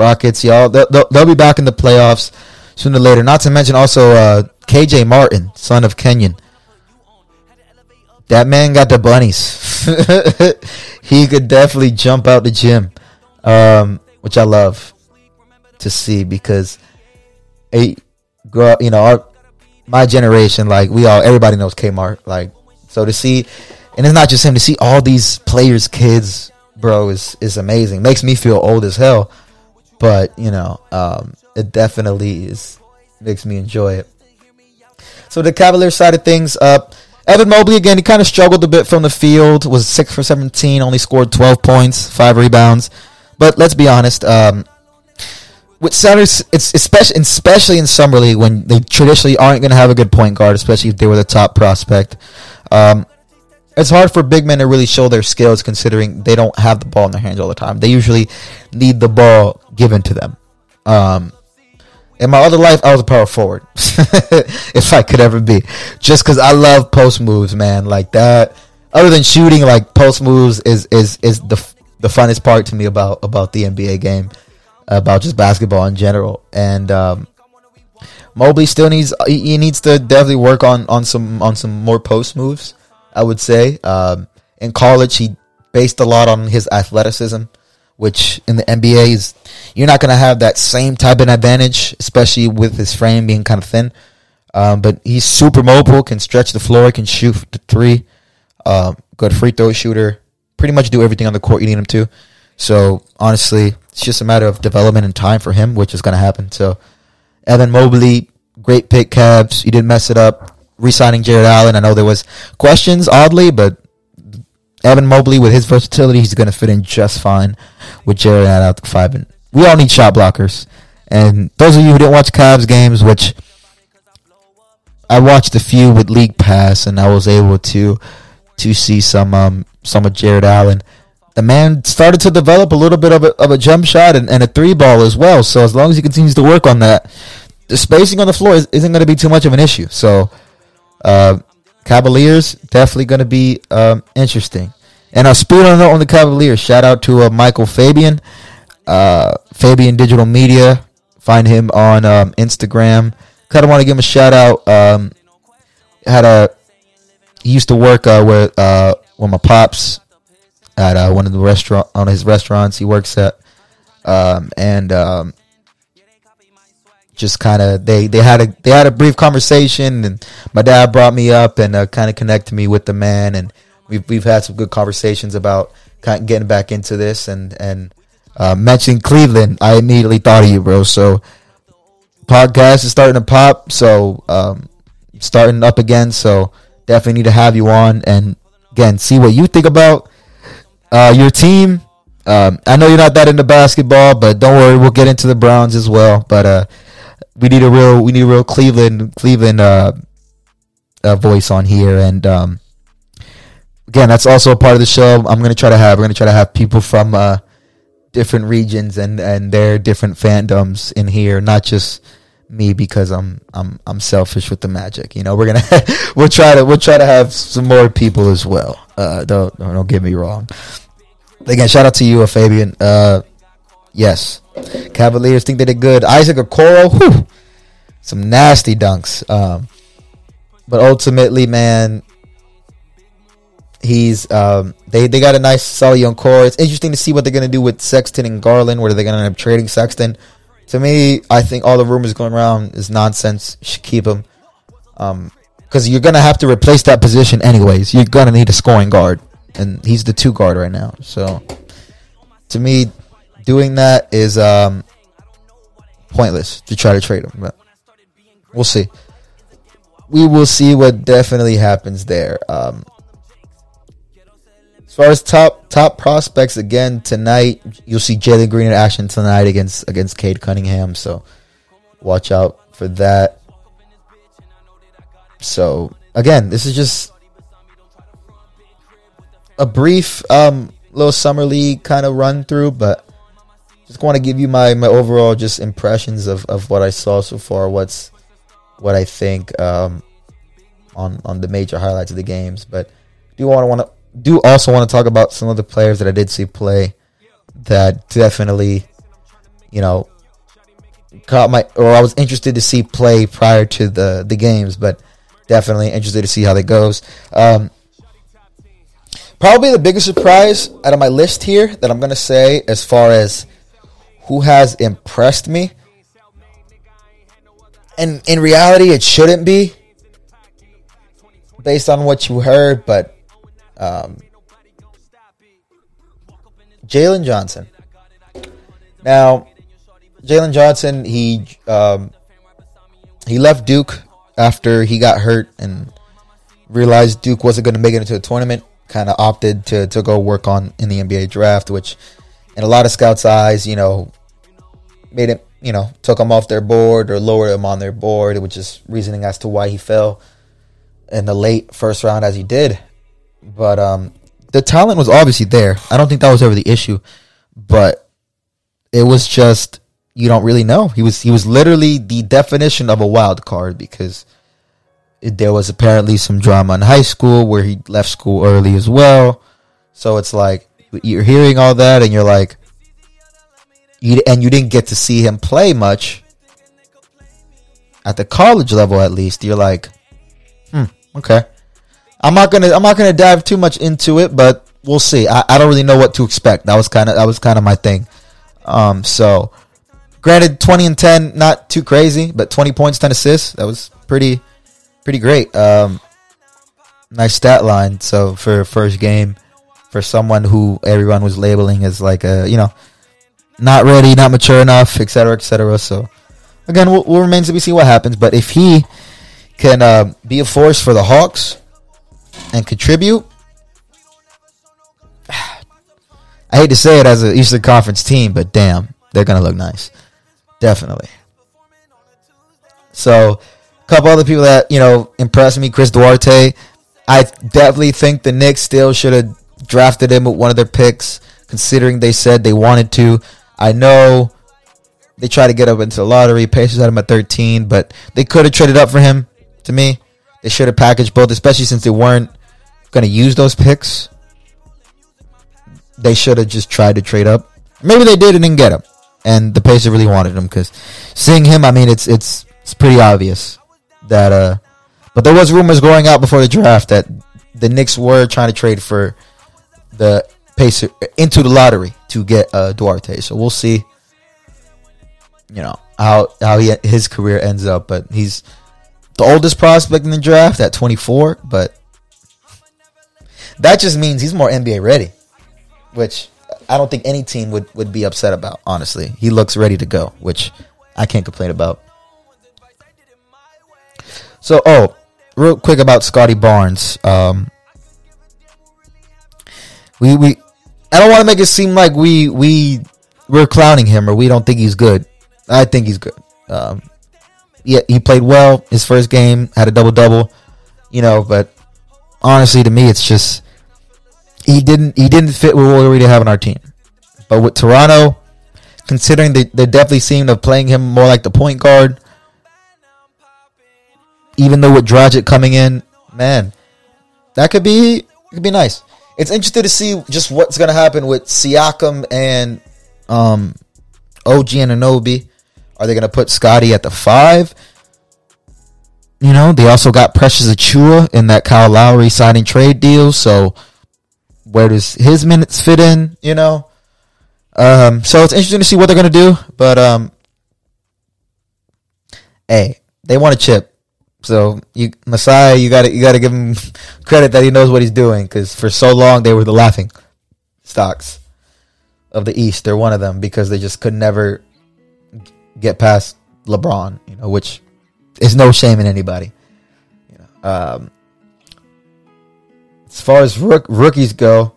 Rockets, y'all, they'll, they'll, be back in the playoffs sooner or later. Not to mention also uh, KJ Martin, son of Kenyon. That man got the bunnies. [LAUGHS] he could definitely jump out the gym, um, which I love to see because, a, you know, our my generation, like we all, everybody knows Kmart. Like, so to see, and it's not just him. To see all these players, kids, bro, is is amazing. Makes me feel old as hell, but you know, um, it definitely is makes me enjoy it. So the Cavaliers side of things, uh, Evan Mobley again, he kind of struggled a bit from the field. Was six for seventeen, only scored twelve points, five rebounds. But let's be honest, um, with centers, it's especially especially in summer league when they traditionally aren't going to have a good point guard, especially if they were the top prospect. Um, it's hard for big men to really show their skills considering they don't have the ball in their hands all the time. They usually need the ball given to them. Um, in my other life, I was a power forward, [LAUGHS] if I could ever be, just because I love post moves, man. Like that. Other than shooting, like post moves is is is the the funnest part to me about about the NBA game about just basketball in general. And um, Mobley still needs he needs to definitely work on on some on some more post moves. I would say um, in college he based a lot on his athleticism, which in the NBA is you're not going to have that same type of advantage, especially with his frame being kind of thin. Um, but he's super mobile, can stretch the floor, can shoot the three, um, good free throw shooter, pretty much do everything on the court you need him to. So honestly, it's just a matter of development and time for him, which is going to happen. So, Evan Mobley, great pick, Cavs. You didn't mess it up. Resigning Jarrett Allen. I know there was questions, oddly, but Evan Mobley, with his versatility, he's going to fit in just fine with Jarrett Allen out the five. And we all need shot blockers. And those of you who didn't watch Cavs games, which I watched a few with League Pass, and I was able to to see some um, some of Jarrett Allen the man started to develop a little bit of a, of a jump shot and, and a three ball as well. So as long as he continues to work on that, the spacing on the floor is, not going to be too much of an issue. So, uh, Cavaliers definitely going to be um, interesting. And a speed on on the Cavaliers. Shout out to uh, Michael Fabian, uh, Fabian Digital Media. Find him on um, Instagram. Kind of want to give him a shout out. Um, had a he used to work uh, with uh, with my pops at uh, one of the restaurant on his restaurants he works at, um, and um, just kind of they they had a they had a brief conversation, and my dad brought me up and uh, kind of connected me with the man, and we've we've had some good conversations about kind of getting back into this, and and uh, mentioning Cleveland, I immediately thought of you, bro. So podcast is starting to pop, so um, starting up again, so definitely need to have you on and again see what you think about uh, your team. Um, I know you're not that into basketball, but don't worry, we'll get into the Browns as well. But uh, we need a real, we need a real Cleveland, Cleveland uh, uh, voice on here. And um, again, that's also a part of the show. I'm gonna try to have, we're gonna try to have people from uh, different regions and and their different fandoms in here, not just me because I'm I'm I'm selfish with the magic. You know, we're gonna [LAUGHS] we'll try to we'll try to have some more people as well. Uh, don't don't get me wrong. Again, shout out to you, Fabian. Uh, yes, Cavaliers think they did good. Isaac Okoro, whew, some nasty dunks. Um, but ultimately, man, he's um, they they got a nice solid young core. It's interesting to see what they're gonna do with Sexton and Garland. Where are they're gonna end up trading Sexton. To me, I think all the rumors going around is nonsense. Should keep him. Um, because you're gonna have to replace that position anyways. You're gonna need a scoring guard, and he's the two guard right now. So, to me, doing that is um, pointless to try to trade him. But we'll see. We will see what definitely happens there. Um, As far as top top prospects, again tonight you'll see Jalen Green in action tonight against against Cade Cunningham. So watch out for that. So again, this is just a brief um, little summer league kind of run through, but just want to give you my my overall just impressions of, of what I saw so far. What's what I think um, on on the major highlights of the games, but do want to want to do also want to talk about some of the players that I did see play that definitely, you know, caught my or I was interested to see play prior to the the games, but definitely interested to see how that goes. Um, probably the biggest surprise out of my list here that I'm gonna say as far as who has impressed me. And in reality, it shouldn't be based on what you heard, but um, Jalen Johnson. Now, Jalen Johnson, he um, he left Duke after he got hurt and realized Duke wasn't going to make it into the tournament. Kind of opted to to go work on in the NBA draft, which in a lot of scouts' eyes, you know, made it, you know, took him off their board or lowered him on their board, which is reasoning as to why he fell in the late first round as he did. But um, the talent was obviously there. I don't think that was ever the issue, but it was just you don't really know. He was he was literally the definition of a wild card because there was apparently some drama in high school where he left school early as well. So it's like you're hearing all that and you're like you and you didn't get to see him play much at the college level at least. You're like, hmm, okay. I'm not gonna I'm not gonna dive too much into it, but we'll see. I, I don't really know what to expect. That was kind of that was kind of my thing. Um, so granted, 20 and 10, not too crazy, but 20 points, 10 assists, that was pretty pretty great. Um, nice stat line. So for first game, for someone who everyone was labeling as like a you know not ready, not mature enough, etc., etc. So again, we'll, we'll remain to be see what happens. But if he can uh, be a force for the Hawks and contribute. [SIGHS] I hate to say it as an Eastern Conference team, but damn, they're gonna look nice, definitely. So, a couple other people that you know impressed me: Chris Duarte. I definitely think the Knicks still should have drafted him with one of their picks, considering they said they wanted to. I know they tried to get up into the lottery. Pacers had him at 13, but they could have traded up for him. To me, they should have packaged both, especially since they weren't going to use those picks. They should have just tried to trade up. Maybe they did and didn't get him, and the Pacers really wanted him because seeing him, I mean, it's it's it's pretty obvious that. uh But there was rumors going out before the draft that the Knicks were trying to trade for the Into the lottery to get uh, Duarte. So we'll see. You know how how he, his career ends up, but he's the oldest prospect in the draft at 24, but that just means he's more NBA ready, which I don't think any team would, would be upset about, honestly. He looks ready to go, which I can't complain about. So, oh, real quick about Scotty Barnes. Um, we we I don't want to make it seem like we we we're clowning him or we don't think he's good. I think he's good. Um, yeah, he played well his first game, had a double double, you know. But honestly, to me, it's just he didn't he didn't fit with what we already have on our team. But with Toronto, considering they they definitely seem to playing him more like the point guard, even though with Dragic coming in, man, that could be could be nice. It's interesting to see just what's gonna happen with Siakam and um, OG Anunoby. Are they going to put Scotty at the five? You know, they also got Precious Achiuwa in that Kyle Lowry signing trade deal. So where does his minutes fit in? You know, um, so it's interesting to see what they're going to do. But um, hey, they want a chip. So you Masai, you got to you got to give him [LAUGHS] credit that he knows what he's doing because for so long they were the laughing stocks of the East. They're one of them because they just could never get past LeBron, you know, which is no shame in anybody. You know, um, as far as rook, rookies go,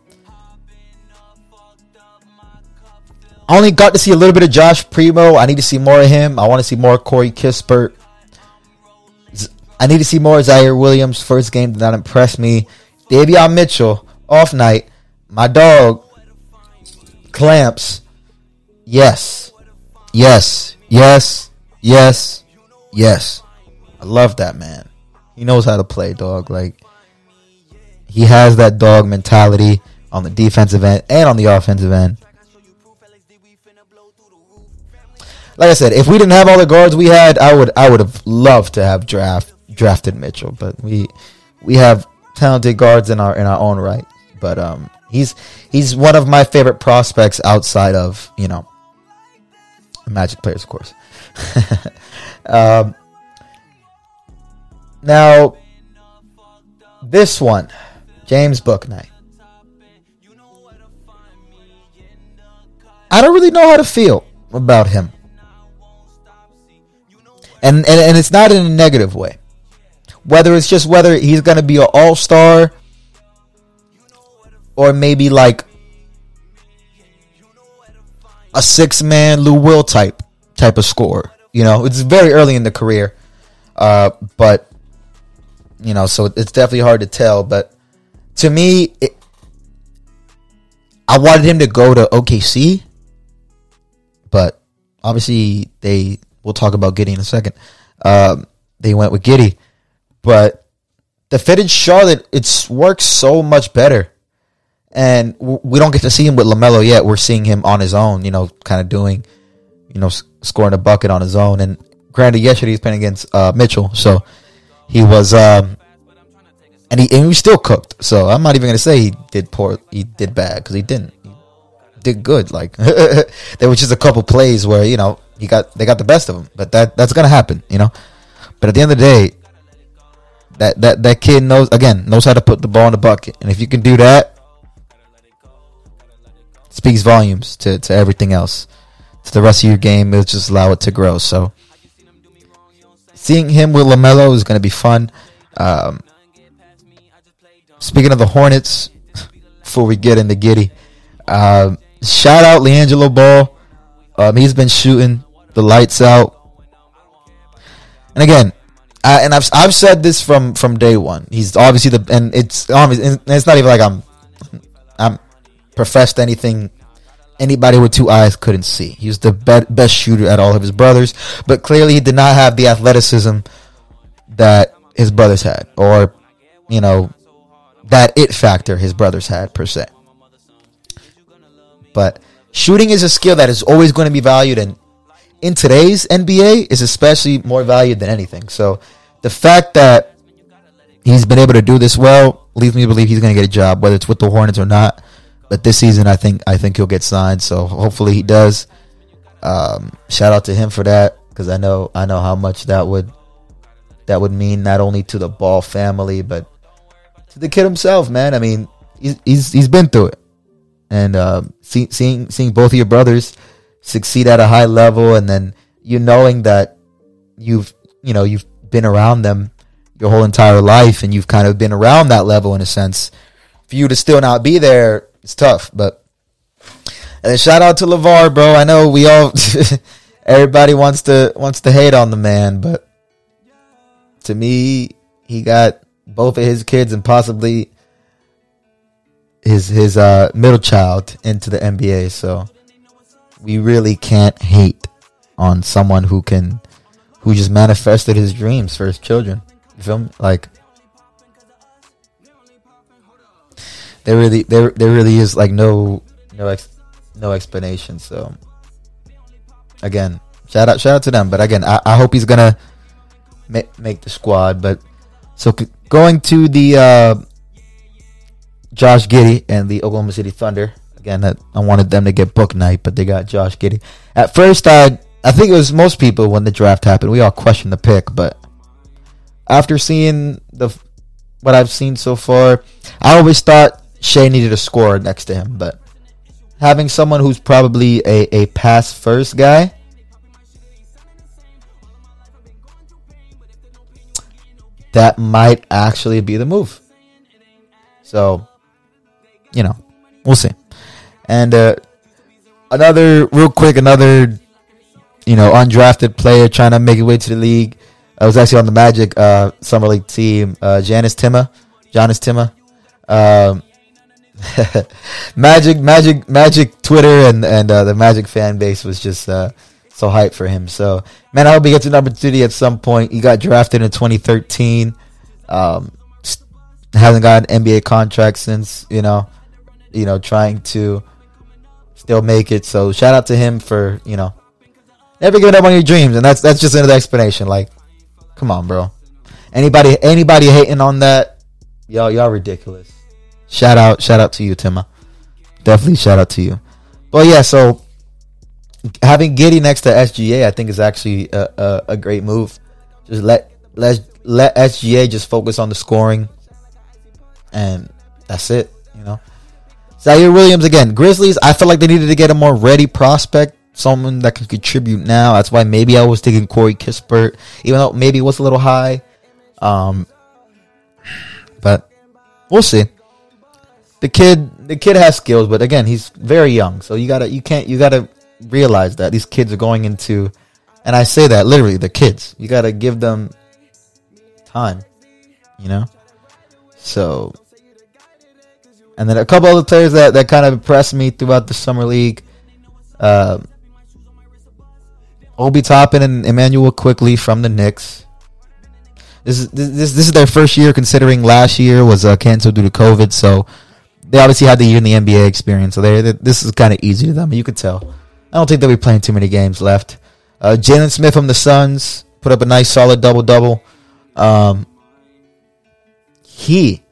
I only got to see a little bit of Josh Primo. I need to see more of him. I want to see more Corey Kispert. I need to see more Ziaire Williams. First game did not impress me. Davion Mitchell, off night. My dog, Clamps. Yes. Yes. Yes. Yes. Yes. I love that man. He knows how to play, dog. Like, he has that dog mentality on the defensive end and on the offensive end. Like I said, if we didn't have all the guards we had, I would I would have loved to have draft drafted Mitchell, but we we have talented guards in our in our own right. But um, he's he's one of my favorite prospects outside of you know Magic players, of course. [LAUGHS] um, now this one, James Bouknight. I don't really know how to feel about him. And, and and it's not in a negative way. Whether it's just whether he's going to be an all-star or maybe like a six-man Lou Will type type of score. You know, it's very early in the career. Uh, but you know, so it's definitely hard to tell, but to me it, I wanted him to go to OKC but obviously they we'll talk about Giddey in a second. Um, they went with Giddey, but the fit in Charlotte it's works so much better, and we don't get to see him with Lamelo yet. We're seeing him on his own, you know, kind of doing, you know, scoring a bucket on his own. And granted, yesterday he's playing against uh, Mitchell, so he was. Um, and he, and he still cooked. So I'm not even gonna say he did poor, he did bad because he didn't did good. Like [LAUGHS] there was just a couple plays where you know he got they got the best of him, but that that's gonna happen, you know. But at the end of the day, that that that kid knows again knows how to put the ball in the bucket, and if you can do that, speaks volumes to to everything else. To the rest of your game, it'll just allow it to grow. So seeing him with Lamelo is going to be fun. Um, speaking of the Hornets, [LAUGHS] before we get into Giddey, um, Shout out LiAngelo Ball. Um, he's been shooting the lights out. And again, I, and I've I've said this from from day one. He's obviously the and it's obviously and it's not even like I'm I'm professed anything anybody with two eyes couldn't see. He was the be- best shooter at all of his brothers, but clearly he did not have the athleticism that his brothers had, or you know that it factor his brothers had per se. But shooting is a skill that is always going to be valued, and in today's NBA, is especially more valued than anything. So the fact that he's been able to do this well leads me to believe he's going to get a job, whether it's with the Hornets or not. But this season, I think I think he'll get signed. So hopefully he does. Um, shout out to him for that because I know I know how much that would that would mean not only to the Ball family but to the kid himself, man. I mean, he's he's, he's been through it and uh, see, seeing seeing both of your brothers succeed at a high level, and then you knowing that you've you know you've been around them your whole entire life, and you've kind of been around that level in a sense. For you to still not be there, it's tough. But and shout out to LaVar, bro. I know we all [LAUGHS] everybody wants to wants to hate on the man, but to me, he got both of his kids and possibly his his uh, middle child into the NBA. So we really can't hate on someone who can who just manifested his dreams for his children. You feel me? Like there really there there really is like no no ex, no explanation. So again, shout out shout out to them. But again, I, I hope he's gonna make make the squad. But so going to the uh, Josh Giddey and the Oklahoma City Thunder. Again, I wanted them to get Bouknight, but they got Josh Giddey. At first, I I think it was most people when the draft happened. We all questioned the pick, but after seeing the what I've seen so far, I always thought Shai needed a scorer next to him, but having someone who's probably a, a pass first guy. That might actually be the move. So you know, we'll see. And uh, another real quick, another you know undrafted player trying to make his way to the league. I was actually on the Magic uh, summer league team. Uh, Janis Timma, Janis Timma. Um, [LAUGHS] Magic, Magic, Magic Twitter and and uh, the Magic fan base was just uh, so hyped for him. So man, I hope he gets an opportunity at some point. He got drafted in 2013. Um, hasn't got an NBA contract since. You know, you know, trying to still make it. So shout out to him for you know never giving up on your dreams, and that's that's just another explanation. Like, come on, bro. Anybody anybody hating on that, y'all y'all ridiculous. Shout out shout out to you, Timma. Definitely shout out to you. But yeah, so having Giddey next to SGA, I think is actually a, a, a great move. Just let let let SGA just focus on the scoring, and that's it. You know. Ziaire Williams again. Grizzlies. I feel like they needed to get a more ready prospect, someone that can contribute now. That's why maybe I was thinking Corey Kispert, even though maybe it was a little high. Um, but we'll see. The kid, the kid has skills, but again, he's very young, so you gotta, you can't, you gotta realize that these kids are going into, and I say that literally, the kids. You gotta give them time, you know. So and then a couple other players that, that kind of impressed me throughout the summer league. Uh, Obi Toppin and Immanuel Quickley from the Knicks. This is this, this is their first year, considering last year was uh, canceled due to COVID. So they obviously had the year in the NBA experience. So they this is kind of easy to them. You could tell. I don't think they'll be playing too many games left. Uh, Jalen Smith from the Suns put up a nice solid double double. Um, he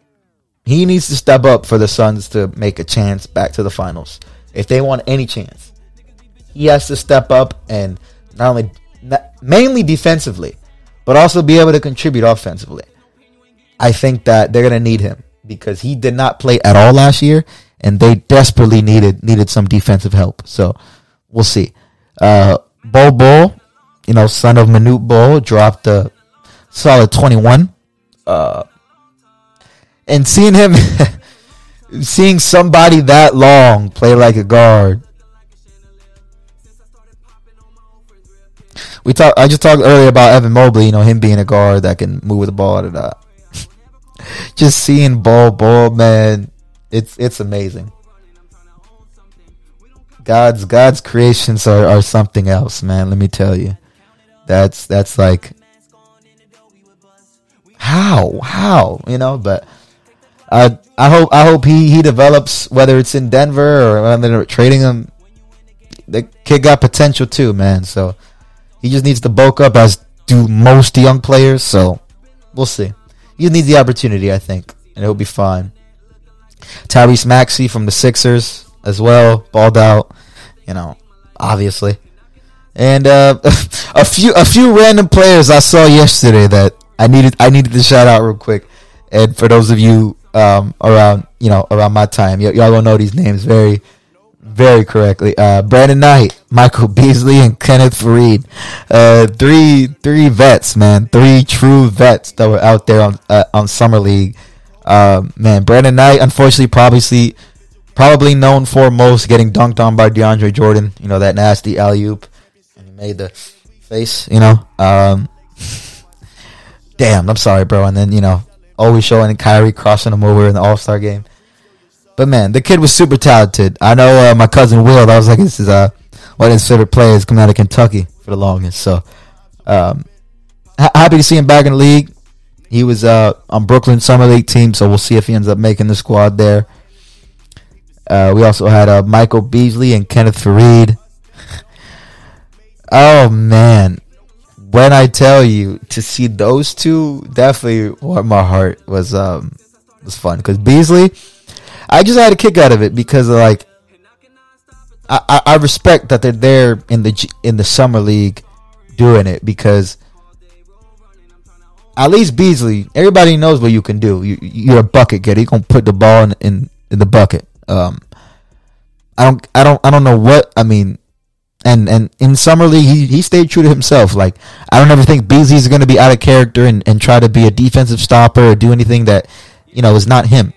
he needs to step up for the Suns to make a chance back to the finals. If they want any chance, he has to step up and not only mainly defensively, but also be able to contribute offensively. I think that they're going to need him because he did not play at all last year, and they desperately needed needed some defensive help. So we'll see. Uh, Bo Bol, you know, son of Manute Bol dropped a solid 21. Uh, and seeing him, [LAUGHS] seeing somebody that long play like a guard. We talked. I just talked earlier about Evan Mobley. You know him being a guard that can move the ball. Da, [LAUGHS] just seeing Bol, Bol, man, it's it's amazing. God's God's creations are, are something else, man. Let me tell you, that's that's like how how you know, but I hope I hope he he develops whether it's in Denver or when they're trading him. The kid got potential too, man. So he just needs to bulk up as do most young players. So we'll see. He needs the opportunity, I think, and he'll be fine. Tyrese Maxey from the Sixers as well, balled out. You know, obviously, and uh, [LAUGHS] a few a few random players I saw yesterday that I needed I needed to shout out real quick. And for those of you um, around you know around my time. Y- y'all gonna know these names very very correctly. Uh, Brandon Knight, Michael [LAUGHS] Beasley, and Kenneth Faried. Uh, three three vets, man. Three true vets that were out there on uh, on summer league. Um, man, Brandon Knight, unfortunately, probably probably known for most getting dunked on by DeAndre Jordan. You know that nasty alley oop, and he made the face. You know, um, [LAUGHS] damn. I'm sorry, bro. And then you know always showing Kyrie crossing him over in the All Star game. But man, the kid was super talented. I know uh, my cousin Will. I was like, this is uh, one of his favorite players coming out of Kentucky for the longest. So um, ha- happy to see him back in the league. He was uh, on Brooklyn Summer League team, so we'll see if he ends up making the squad there. Uh, we also had uh, Michael Beasley and Kenneth Faried. [LAUGHS] oh man, when I tell you to see those two, definitely what my heart was um was fun because Beasley, I just had a kick out of it because of like I, I respect that they're there in the in the summer league doing it because at least Beasley, everybody knows what you can do. You, you're a bucket getter. You gonna put the ball in, in, in the bucket. Um, I don't I don't I don't know what I mean and and in summer league he, he stayed true to himself like i don't ever think beasley's going to be out of character and, and try to be a defensive stopper or do anything that you know is not him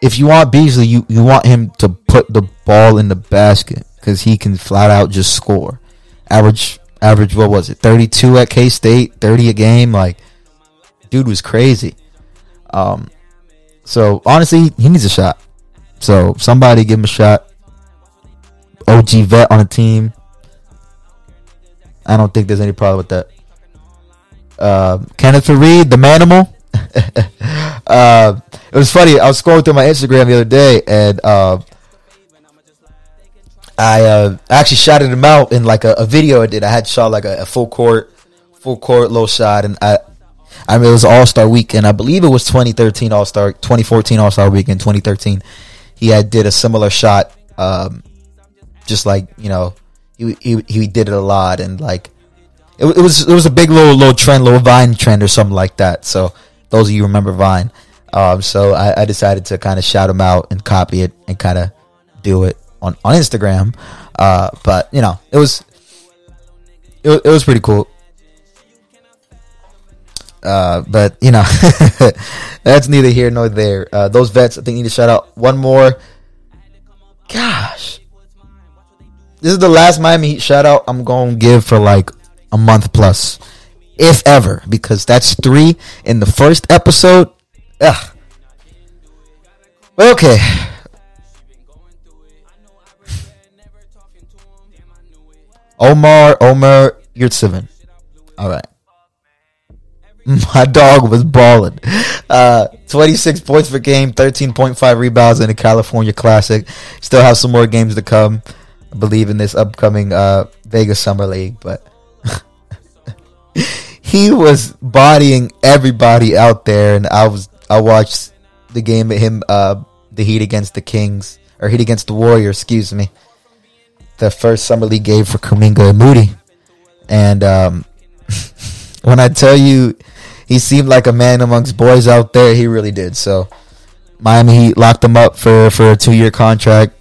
if you want beasley you, you want him to put the ball in the basket because he can flat out just score. Average, average, what was it? 32 at K State, 30 a game. Like, dude was crazy. Um, so honestly, he needs a shot. So somebody give him a shot. OG vet on a team. I don't think there's any problem with that. Uh, Kenneth Faried, the manimal. [LAUGHS] uh, it was funny. I was scrolling through my Instagram the other day, and uh, I uh, actually shouted him out in like a, a, video I did. I had shot like a, a, full court, full court low shot, and I, I mean it was All Star Week, and I believe it was 2013 All Star, 2014 All Star Weekend, 2013. He had did a similar shot, um, just like you know, he, he he did it a lot, and like it, it was it was a big little little trend, little Vine trend or something like that. So those of you remember Vine. Um, so I, I decided to kind of shout him out and copy it and kind of do it on, on Instagram. Uh, but you know, it was, it, it was pretty cool. Uh, but you know, [LAUGHS] that's neither here nor there. Uh, those vets, I think, need to shout out one more. Gosh, this is the last Miami Heat shout out I'm gonna give for like a month plus, if ever, because that's three in the first episode Ugh. Okay. Omar Omer Yurtseven. All right. My dog was balling. Uh, 26 points per game, 13.5 rebounds in the California Classic. Still have some more games to come. Believe in this upcoming uh, Vegas Summer League, but [LAUGHS] he was bodying everybody out there, and I was I watched the game of him, uh, the Heat against the Kings or Heat against the Warriors, excuse me. The first summer league game for Kuminga and Moody, and um, [LAUGHS] when I tell you, he seemed like a man amongst boys out there. He really did. So Miami Heat locked him up for for a two year contract.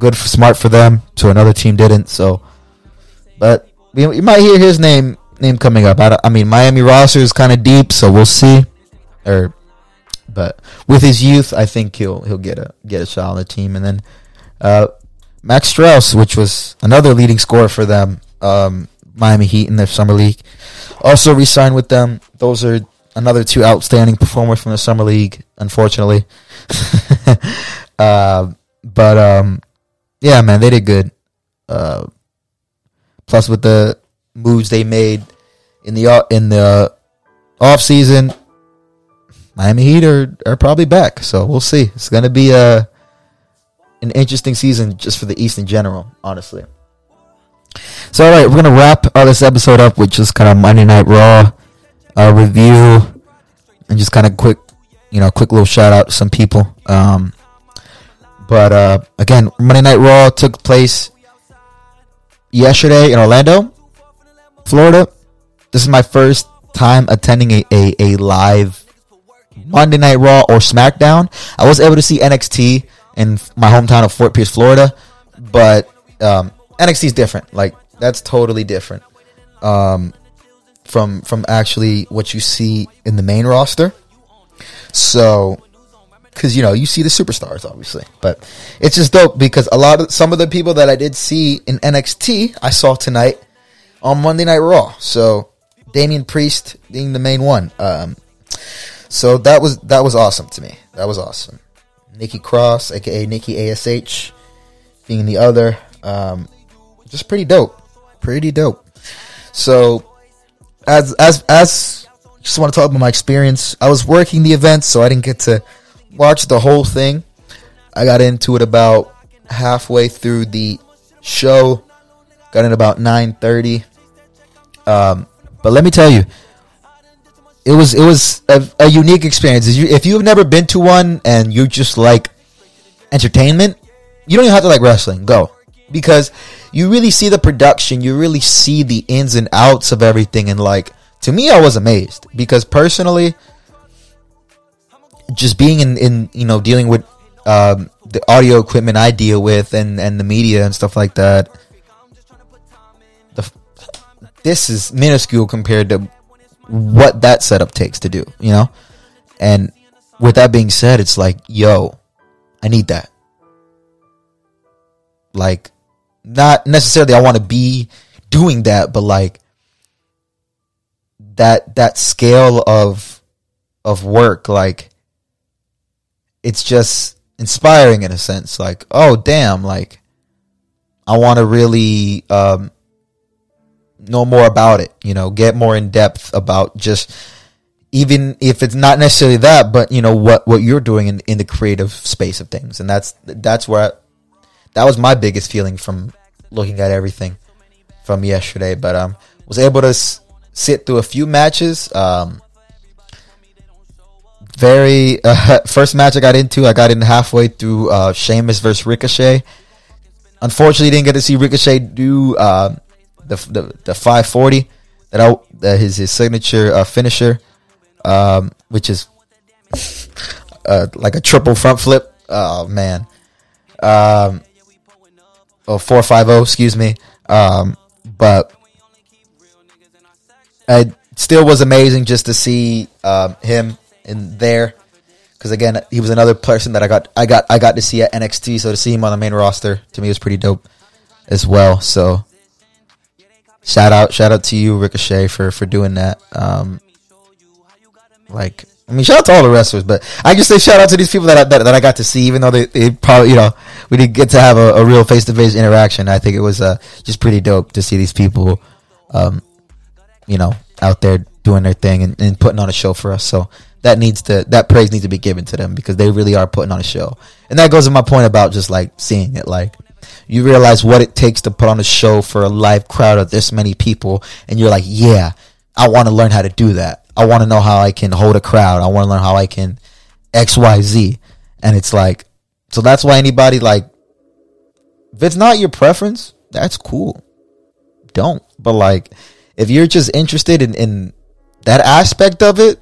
Good, for, smart for them. So another team didn't. So, but you might hear his name name coming up. I, I mean, Miami roster is kind of deep, so we'll see. Or but with his youth, I think he'll he'll get a get a shot on the team. And then uh, Max Strus, which was another leading scorer for them, um, Miami Heat in their summer league, also re-signed with them. Those are another two outstanding performers from the summer league. Unfortunately, [LAUGHS] uh, but um, yeah, man, they did good. Uh, plus, with the moves they made in the in the off season, Miami Heat are, are probably back. So we'll see. It's to be a an interesting season just for the East in general, honestly. So, all right, we're to wrap uh, this episode up with just kind of Monday Night Raw uh, review and just kind of quick, you know, quick little shout out to some people. Um, but uh, again, Monday Night Raw took place yesterday in Orlando, Florida. This is my first time attending a, a, a live Monday Night Raw or SmackDown. I was able to see NXT in my hometown of Fort Pierce, Florida, but um, NXT is different. Like that's totally different um, from from actually what you see in the main roster. So, because you know you see the superstars, obviously, but it's just dope because a lot of some of the people that I did see in NXT, I saw tonight on Monday Night Raw. So, Damian Priest being the main one. Um, so that was that was awesome to me. That was awesome. Nikki Cross, aka Nikki Ash, being the other, um, just pretty dope, pretty dope. So as as as just want to talk about my experience. I was working the event, so I didn't get to watch the whole thing. I got into it about halfway through the show. Got in about nine thirty. Um, but let me tell you, it was it was a, a unique experience. If, you, if you've never been to one and you just like entertainment, you don't even have to like wrestling. Go because you really see the production. You really see the ins and outs of everything. And like to me, I was amazed because personally, just being in in you know dealing with um, the audio equipment I deal with and and the media and stuff like that. The, this is minuscule compared to what that setup takes to do, you know? And with that being said, it's like, yo, I need that. Like, not necessarily I want to be doing that, but like that that scale of of work, like it's just inspiring in a sense. Like, oh damn, like I want to really um, know more about it. You know, get more in depth about just even if it's not necessarily that, but you know what what you're doing in in the creative space of things, and that's that's where I, that was my biggest feeling from looking at everything from yesterday. But um, was able to s- sit through a few matches. Um, very uh, [LAUGHS] first match I got into, I got in halfway through uh, Sheamus versus Ricochet. Unfortunately, didn't get to see Ricochet do uh, the, the the 540 that I that his his signature uh, finisher, um, which is [LAUGHS] uh, like a triple front flip. Oh man, um, oh four five zero, excuse me. Um, but it still was amazing just to see um, him in there. Because again he was another person that I got I got I got to see at NXT so to see him on the main roster to me was pretty dope as well. So shout out shout out to you Ricochet for for doing that. Um like I mean shout out to all the wrestlers but I just say shout out to these people that I, that, that I got to see even though they, they probably you know we didn't get to have a, a real face to face interaction. I think it was uh just pretty dope to see these people um you know out there doing their thing and, and putting on a show for us. So that needs to that praise needs to be given to them because they really are putting on a show. And that goes to my point about just like seeing it like you realize what it takes to put on a show for a live crowd of this many people and you're like, "Yeah, I want to learn how to do that. I want to know how I can hold a crowd. I want to learn how I can XYZ." And it's like so that's why anybody like if it's not your preference, that's cool. Don't. But like if you're just interested in in that aspect of it,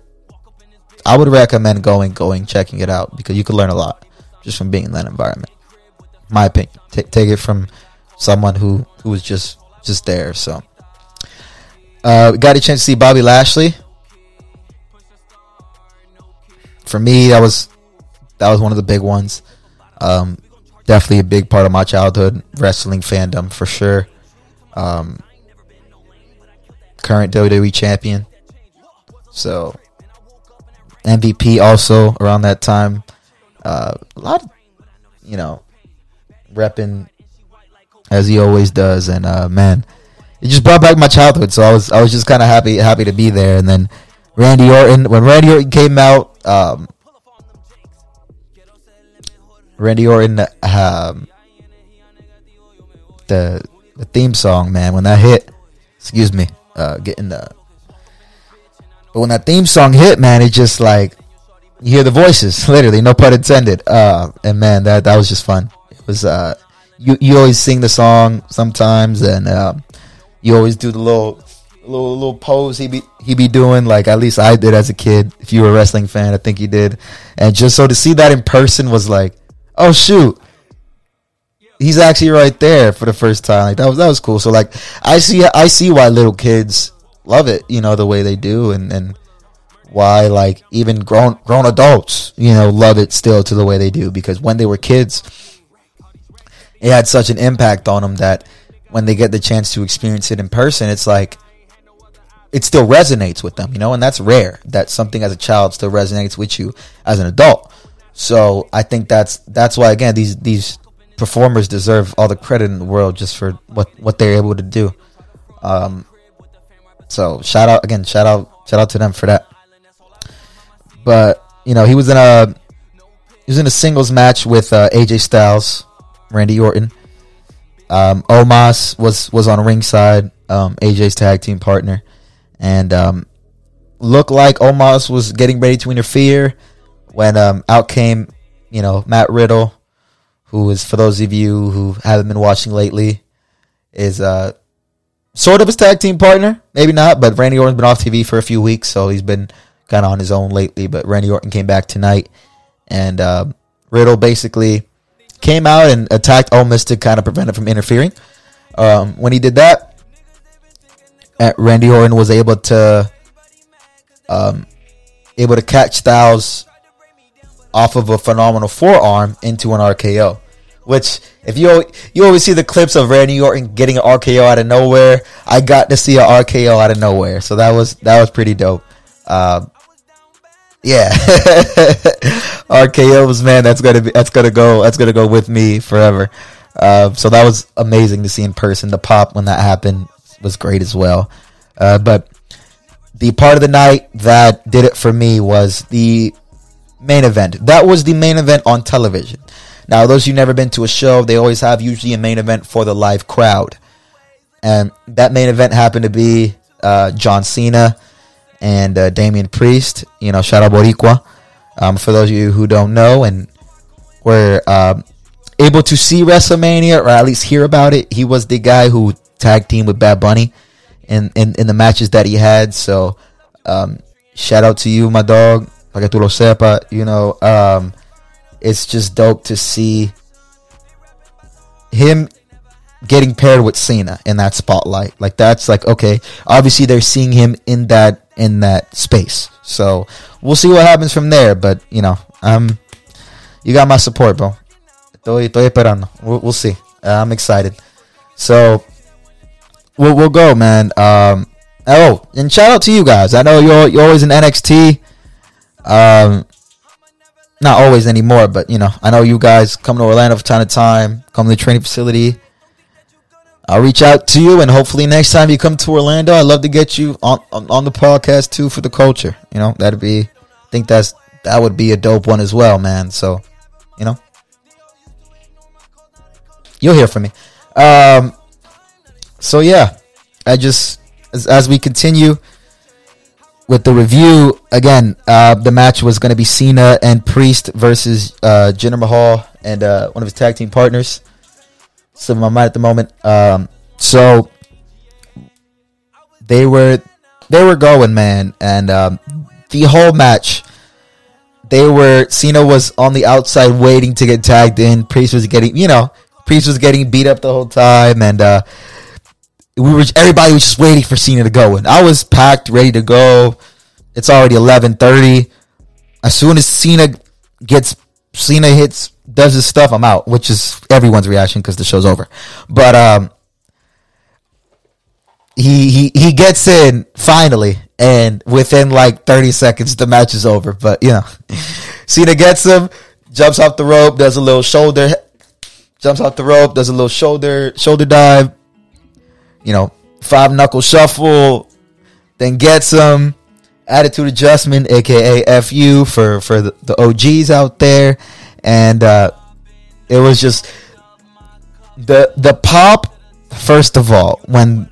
I would recommend going, going, checking it out because you could learn a lot just from being in that environment. My opinion. T- take it from someone who who was just just there. So, uh, got a chance to see Bobby Lashley. For me, that was that was one of the big ones. Um, definitely a big part of my childhood wrestling fandom for sure. Um, current WWE champion. So MVP also around that time. Uh, a lot, of, you know, repping as he always does, and uh, man, it just brought back my childhood. So I was I was just kind of happy happy to be there. And then Randy Orton, when Randy Orton came out, um, Randy Orton, um, the the theme song, man, when that hit, excuse me, uh, getting the but when that theme song hit, man, it just like you hear the voices, [LAUGHS] literally, no pun intended. Uh, and man, that that was just fun. It was uh, you you always sing the song sometimes, and um, you always do the little little little pose he be he be doing. Like at least I did as a kid. If you were a wrestling fan, I think you did. And just so to see that in person was like, oh shoot. He's actually right there for the first time. Like that was that was cool. So like I see I see why little kids love it, you know, the way they do, and and why like even grown grown adults, you know, love it still to the way they do because when they were kids, it had such an impact on them that when they get the chance to experience it in person, it's like it still resonates with them, you know, and that's rare. That something as a child still resonates with you as an adult. So I think that's that's why again these these performers deserve all the credit in the world just for what what they're able to do. Um, so shout out again, shout out, shout out to them for that. But you know, he was in a he was in a singles match with uh, AJ Styles, Randy Orton. Um, Omos was was on ringside, um, AJ's tag team partner, and um, looked like Omos was getting ready to interfere when um, out came, you know, Matt Riddle, who is for those of you who haven't been watching lately, is uh, sort of his tag team partner. Maybe not, but Randy Orton's been off TV for a few weeks, so he's been kind of on his own lately. But Randy Orton came back tonight, and uh, Riddle basically came out and attacked Omos to kind of prevent it from interfering. Um, when he did that, uh, Randy Orton was able to um, able to catch Styles off of a phenomenal forearm into an RKO, Which, if you you always see the clips of Randy Orton getting an RKO out of nowhere, I got to see an RKO out of nowhere, so that was that was pretty dope. Uh, yeah, [LAUGHS] RKO's man, that's gonna be that's gonna go that's gonna go with me forever. Uh, so that was amazing to see in person. The pop when that happened was great as well. Uh, but the part of the night that did it for me was the main event. That was the main event on television. Now, those who've never been to a show, they always have usually a main event for the live crowd. And that main event happened to be uh, John Cena and uh, Damian Priest. You know, shout out Boricua. Um, for those of you who don't know and were um, able to see WrestleMania or at least hear about it, he was the guy who tag team with Bad Bunny in, in, in the matches that he had. So, um, shout out to you, my dog. Para que tú lo sepa, you know, um, it's just dope to see him getting paired with Cena in that spotlight. Like that's like okay, obviously they're seeing him in that in that space. So we'll see what happens from there. But you know, um, you got my support, bro. Estoy, estoy esperando. We'll, we'll see. Uh, I'm excited. So we'll we'll go, man. Um, oh, and shout out to you guys. I know you're you're always in NXT. Um, not always anymore, but you know, I know you guys come to Orlando from time to time, come to the training facility. I'll reach out to you, and hopefully next time you come to Orlando, I'd love to get you on on, on the podcast too for the culture. You know, that'd be, I think that's that would be a dope one as well, man. So, you know, you'll hear from me. Um, so yeah, I just as, as we continue with the review again, uh, the match was going to be Cena and Priest versus uh, Jinder Mahal and uh, one of his tag team partners. Slipping my mind at the moment. Um, so they were they were going, man, and um, the whole match. They were Cena was on the outside waiting to get tagged in. Priest was getting, you know, Priest was getting beat up the whole time, and uh, we were everybody was just waiting for Cena to go. And I was packed, ready to go. It's already eleven thirty. As soon as Cena gets Cena hits does his stuff, I'm out, which is everyone's reaction because the show's over. But um, he he he gets in finally, and within like 30 seconds, the match is over. But you know, [LAUGHS] Cena gets him, jumps off the rope, does a little shoulder, jumps off the rope, does a little shoulder shoulder dive. You know, five knuckle shuffle, then get some Attitude adjustment, aka FU for for the, the OGs out there, and uh, it was just the the pop. First of all, when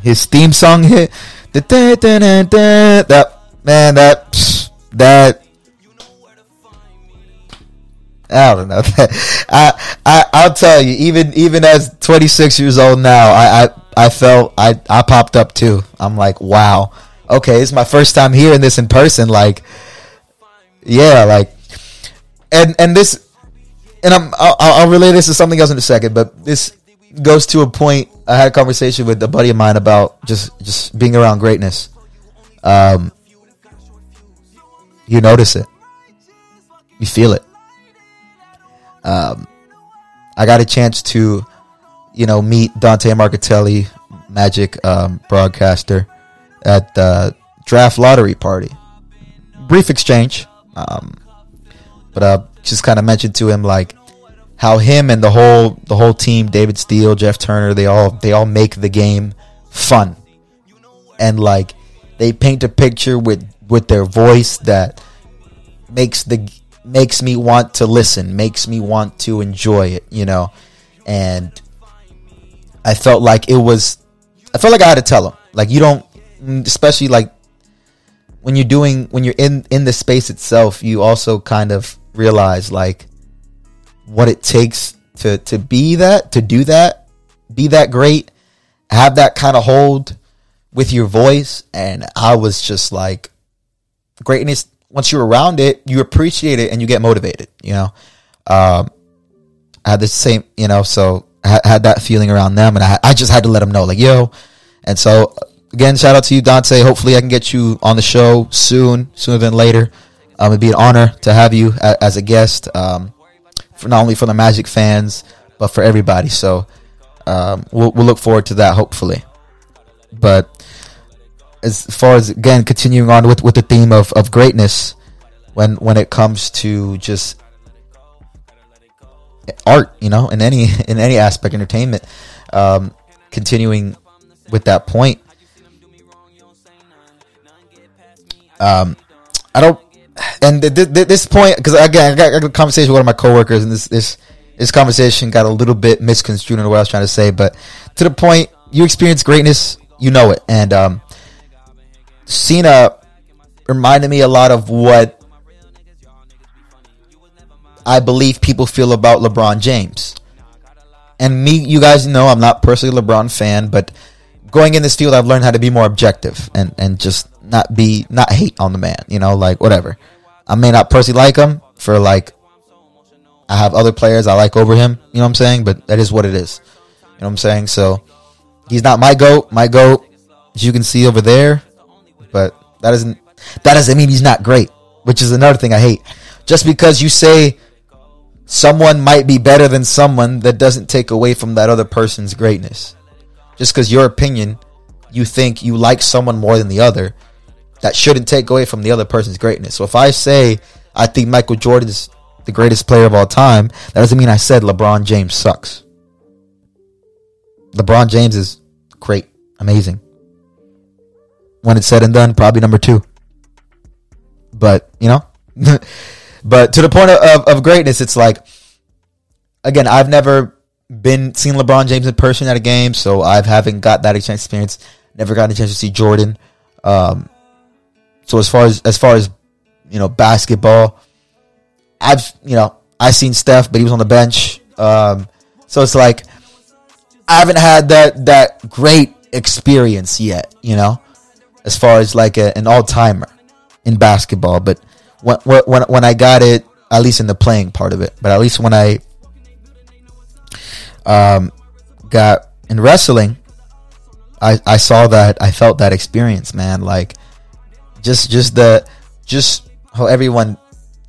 his theme song hit, the da, da, da, da, that man, that that I don't know. [LAUGHS] I I I'll tell you, even even as 26 years old now, I I, I felt I I popped up too. I'm like, wow, okay, it's my first time hearing this in person. Like, yeah, like, and and this, and I'm I'll, I'll this to something else in a second, but this goes to a point. I had a conversation with a buddy of mine about just just being around greatness. Um, you notice it, you feel it. Um, I got a chance to, you know, meet Dante Marchitelli, Magic um, broadcaster, at the draft lottery party. Brief exchange, um, but uh, just kind of mentioned to him like how him and the whole the whole team, David Steele, Jeff Turner, they all they all make the game fun, and like they paint a picture with with their voice that makes the makes me want to listen, makes me want to enjoy it, you know. And I felt like it was I felt like I had to tell him. Like you don't especially like when you're doing when you're in in the space itself, you also kind of realize like what it takes to to be that, to do that, be that great, have that kind of hold with your voice and I was just like greatness once you're around it, you appreciate it and you get motivated. You know, um, I had the same, you know, so Had that feeling around them, and I, I just had to let them know, like, yo. And so, again, shout out to you, Dante. Hopefully, I can get you on the show soon, sooner than later. Um, it'd be an honor to have you a, as a guest, um, for not only for the Magic fans, but for everybody. So um, we'll we'll look forward to that hopefully. But as far as again continuing on with with the theme of of greatness, when when it comes to just art, you know, in any [LAUGHS] in any aspect, entertainment. Um, continuing with that point, um, I don't, and th- th- this point because again, I got a conversation with one of my coworkers, and this this this conversation got a little bit misconstrued in what I was trying to say, but to the point, you experience greatness, you know it, and um, Cena reminded me a lot of what I believe people feel about LeBron James. And me, you guys know I'm not personally a LeBron fan, but going in this field, I've learned how to be more objective and, and just not be, not hate on the man, you know, like whatever. I may not personally like him for like, I have other players I like over him, you know what I'm saying? But that is what it is. You know what I'm saying? So he's not my GOAT. My GOAT, as you can see over there, but that doesn't, that doesn't mean he's not great, which is another thing I hate. Just because you say someone might be better than someone that doesn't take away from that other person's greatness. Just because your opinion, you think you like someone more than the other, that shouldn't take away from the other person's greatness. So if I say I think Michael Jordan is the greatest player of all time, that doesn't mean I said LeBron James sucks. LeBron James is great, amazing. When it's said and done, probably number two. But, you know, [LAUGHS] But to the point of, of, greatness, it's like, again, I've never been seen LeBron James in person at a game, so I haven't got that experience. Never gotten a chance to see Jordan. Um, so as far as as far as you know, basketball, I've you know I seen Steph, but he was on the bench. Um, so it's like I haven't had that that great experience yet, you know, as far as like a, an all timer in basketball. But when when when I got it, at least in the playing part of it, but at least when I um got in wrestling, I I saw that I felt that experience, man. Like just just the just how everyone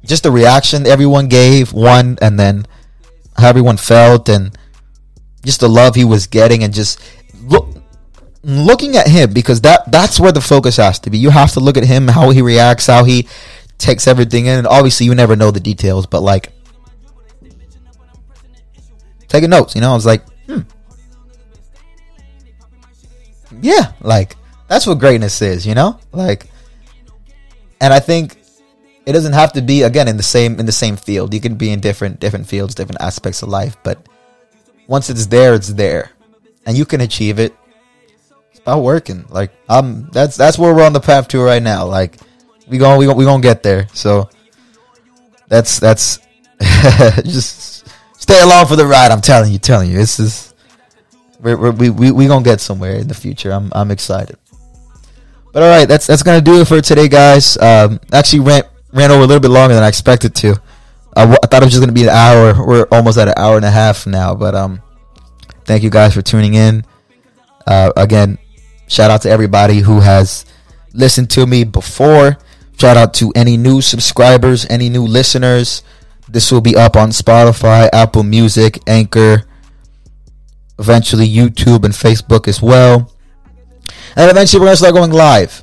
just the reaction everyone gave one and then how everyone felt and just the love he was getting and just look looking at him because that that's where the focus has to be. You have to look at him, how he reacts, how he takes everything in. And obviously, you never know the details, but like taking notes. You know, I was like, hmm, yeah, like that's what greatness is. You know, like, and I think it doesn't have to be again in the same in the same field. You can be in different different fields, different aspects of life, but once it's there, it's there, and you can achieve it. It's about working. Like um, that's that's where we're on the path to right now. Like we going we going we gonna get there. So that's that's [LAUGHS] just stay along for the ride. I'm telling you, telling you, this is we're, we're, we we we gonna get somewhere in the future. I'm I'm excited. But all right, that's that's gonna do it for today, guys. Um, actually ran ran over a little bit longer than I expected to. I, w- I thought it was just gonna be an hour. We're almost at an hour and a half now. But um, thank you guys for tuning in. Uh, again, shout out to everybody who has listened to me before Shout out to any new subscribers, any new listeners. This will be up on Spotify, Apple Music, Anchor, eventually YouTube and Facebook as well. And eventually we're gonna start going live.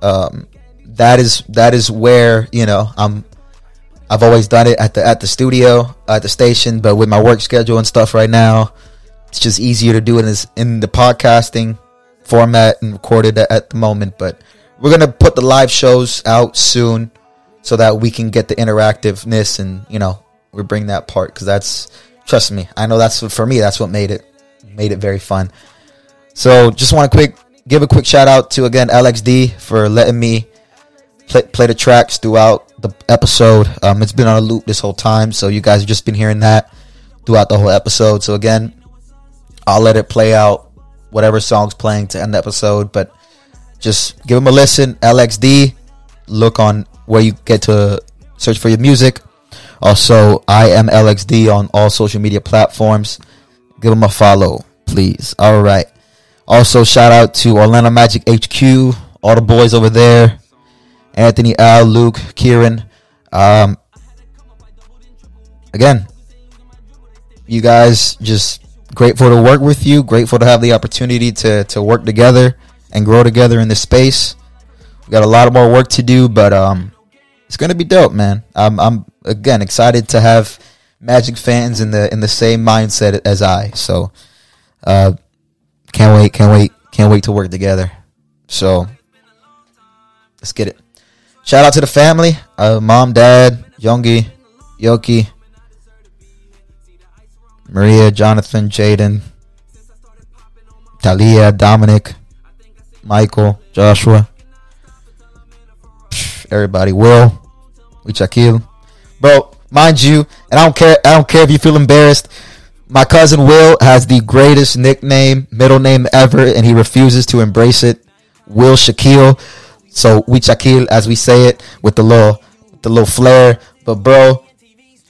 Um, that is that is where you know I'm. I've always done it at the at the studio at the station, but with my work schedule and stuff right now, it's just easier to do it in, in the podcasting format and record it at the moment. But we're gonna put the live shows out soon so that we can get the interactiveness and you know we bring that part because that's trust me i know that's for me that's what made it made it very fun. So just want to quick give a quick shout out to again lxd for letting me play, play the tracks throughout the episode. Um, it's been on a loop this whole time so you guys have just been hearing that throughout the whole episode. So again i'll let it play out whatever song's playing to end the episode but just give them a listen. LXD. Look on where you get to search for your music. Also, I am LXD on all social media platforms. Give them a follow, please. All right. Also, shout out to Orlando Magic HQ, all the boys over there. Anthony, Al, Luke, Kieran. Um, again, you guys just grateful to work with you. Grateful to have the opportunity to to work together and grow together in this space. We got a lot more work to do, but um, it's gonna be dope, man. I'm I'm again excited to have Magic fans in the in the same mindset as I. So, uh, can't wait, can't wait, can't wait to work together. So, let's get it. Shout out to the family, uh, mom, dad, Youngie, Yoki, Maria, Jonathan, Jaden, Talia, Dominic, Michael, Joshua, everybody, Will, Wichakil. Bro, mind you, and I don't care I don't care if you feel embarrassed. My cousin Will has the greatest nickname, middle name ever, and he refuses to embrace it. Will Shaquille. So we Shaquille as we say it with the little the little flair. But bro,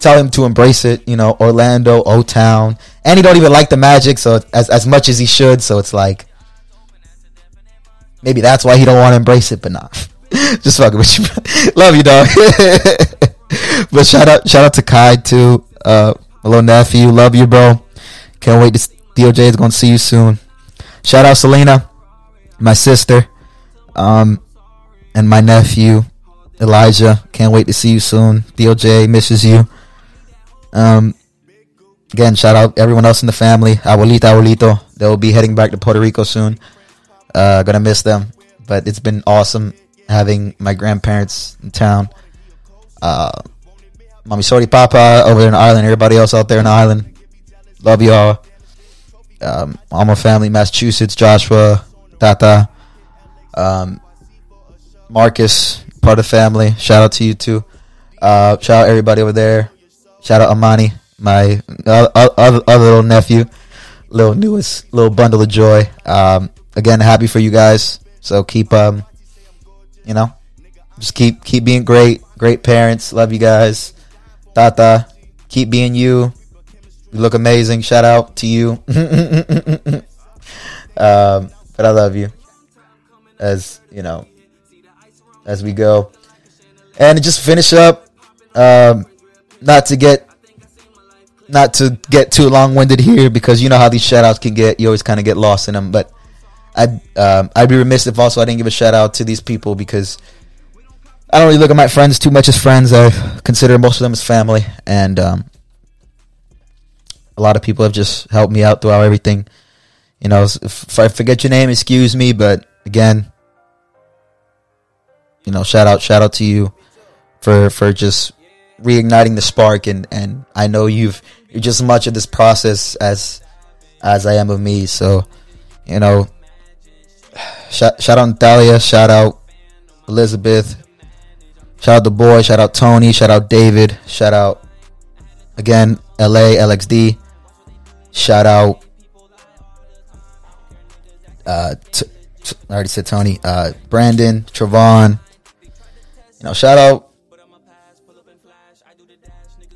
tell him to embrace it, you know, Orlando, O Town. And he don't even like the magic, so as as much as he should, so it's like maybe that's why he don't want to embrace it, but. Nah. [LAUGHS] Just fucking with you. [LAUGHS] Love you, dog. [LAUGHS] but shout out, shout out to Kai too. Uh, my little nephew, love you, bro. Can't wait. to DOJ is gonna see you soon. Shout out Selena, my sister, um, and my nephew Elijah. Can't wait to see you soon. DOJ misses you. Um, again, shout out everyone else in the family. Abuelita, abuelito. They'll be heading back to Puerto Rico soon. Uh, gonna miss them, but it's been awesome having my grandparents in town uh, Mommy Sorry Papa over there in Ireland, everybody else out there in Ireland. Love y'all. Um, all my family, Massachusetts, Joshua, Tata, um, Marcus, part of family. Shout out to you too. Uh, shout out everybody over there. Shout out Amani, my other, other, other little nephew, little newest little bundle of joy. Um, again, happy for you guys. So keep, um, you know, just keep keep being great. Great parents. Love you guys. Tata, keep being you. You look amazing. Shout out to you. [LAUGHS] um, but I love you. As you know, as we go, and just finish up. Um, not to get not to get too long winded here because you know how these shout outs can get. You always kind of get lost in them. But I'd um, I'd be remiss if also I didn't give a shout out to these people because I don't really look at my friends too much as friends. I consider most of them as family, and um, a lot of people have just helped me out throughout everything. You know, if I forget your name, excuse me, but again, you know, shout out, shout out to you for for just reigniting the spark, and and I know you've you're just as much of this process as as I am of me. So, you know, shout out Natalia, shout out Elizabeth, Shout out the boy. Shout out Tony. Shout out David. Shout out again LA LXD. Shout out. Uh, t- t- I already said Tony. Uh, Brandon, Travon. You know, shout out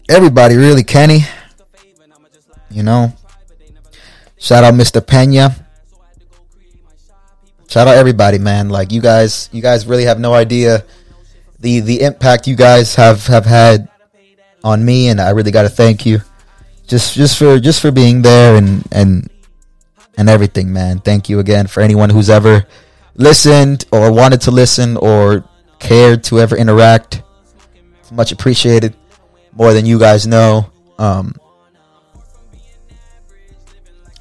everybody. Really, Kenny. You know, shout out Mr. Pena. Shout out everybody, man. Like you guys, you guys really have no idea the the impact you guys have have had on me, and I really got to thank you, just just for just for being there and and and everything, man. Thank you again for anyone who's ever listened or wanted to listen or cared to ever interact. It's much appreciated, more than you guys know. Um,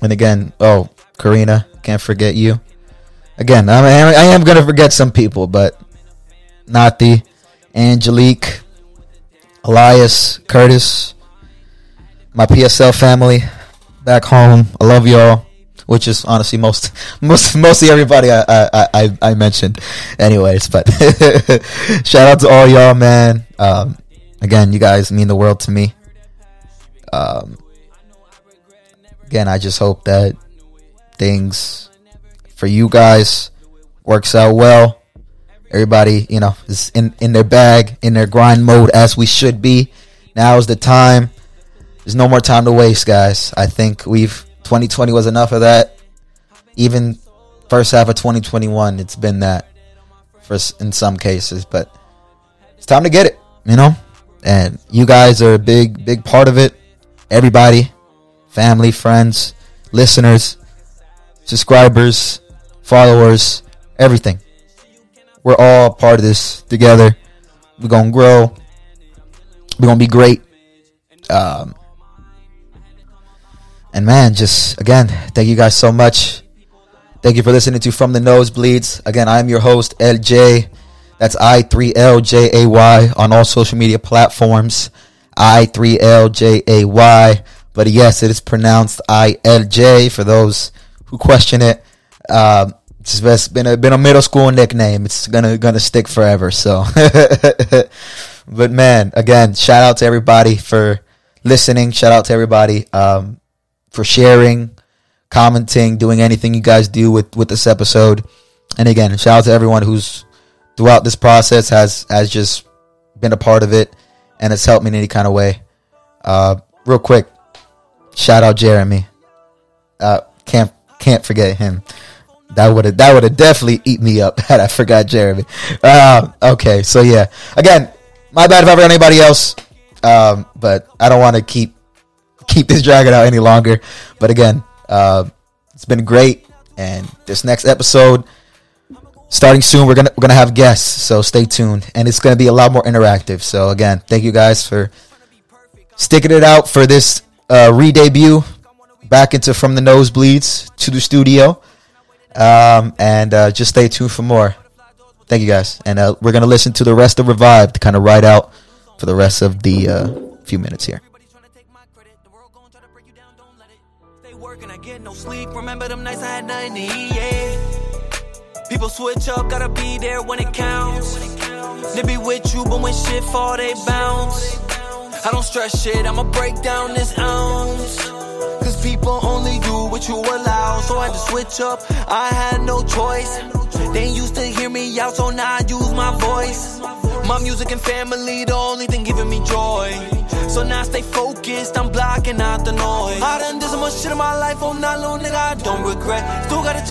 and again, oh, Karina, can't forget you. Again, I, I am gonna forget some people, but the Angelique, Elias, Curtis, my PSL family back home. I love y'all. Which is honestly most, [LAUGHS] most, mostly everybody I, I, I, I mentioned, anyways. But [LAUGHS] shout out to all y'all, man. Um, again, you guys mean the world to me. Um, again, I just hope that things for you guys works out well Everybody, you know, is in, in their bag, in their grind mode as we should be. Now is the time. There's no more time to waste, guys. I think we've 2020 was enough of that. Even first half of 2021, it's been that for in some cases, but it's time to get it, you know? And you guys are a big, big part of it. Everybody, family, friends, listeners, subscribers, followers, everything. We're all part of this together. We're to grow. We're to be great. Um, and man, just again, thank you guys so much. Thank you for listening to From the Nosebleeds. Again, I'm your host, LJ. That's I3LJAY on all social media platforms. I3LJAY. But yes, it is pronounced ILJ for those who question it. Um, it's been a been a middle school nickname. It's gonna gonna stick forever. So, [LAUGHS] but man, again, shout out to everybody for listening. Shout out to everybody um, for sharing, commenting, doing anything you guys do with with this episode. And again, shout out to everyone who's throughout this process has has just been a part of it and it's helped me in any kind of way. Uh, real quick, shout out Jeremy. Uh, can't can't forget him. That would have that would have definitely eat me up [LAUGHS] had I forgot Jeremy. Uh, okay, so yeah, again, my bad if I forgot anybody else. Um, but I don't want to keep keep this dragging out any longer. But again, uh, it's been great, and this next episode starting soon we're gonna we're gonna have guests so stay tuned and it's gonna be a lot more interactive so again thank you guys for sticking it out for this uh, re-debut back into from the nosebleeds to the studio um, and uh, just stay tuned for more thank you guys and uh, we're gonna listen to the rest of revive to kind of ride out for the rest of the uh, few minutes here Remember them nights I had nothing to eat, yeah. People switch up, gotta be there when it counts. They be with you, but when shit fall, they bounce. I don't stress shit, I'ma break down this ounce. Cause people only do what you allow, so I had to switch up. I had no choice. They used to hear me out, so now I use my voice. My music and family, the only thing giving me joy. So now I stay focused, I'm blocking out the noise. I done did so much shit in my life, oh, not little nigga, I don't regret. Still gotta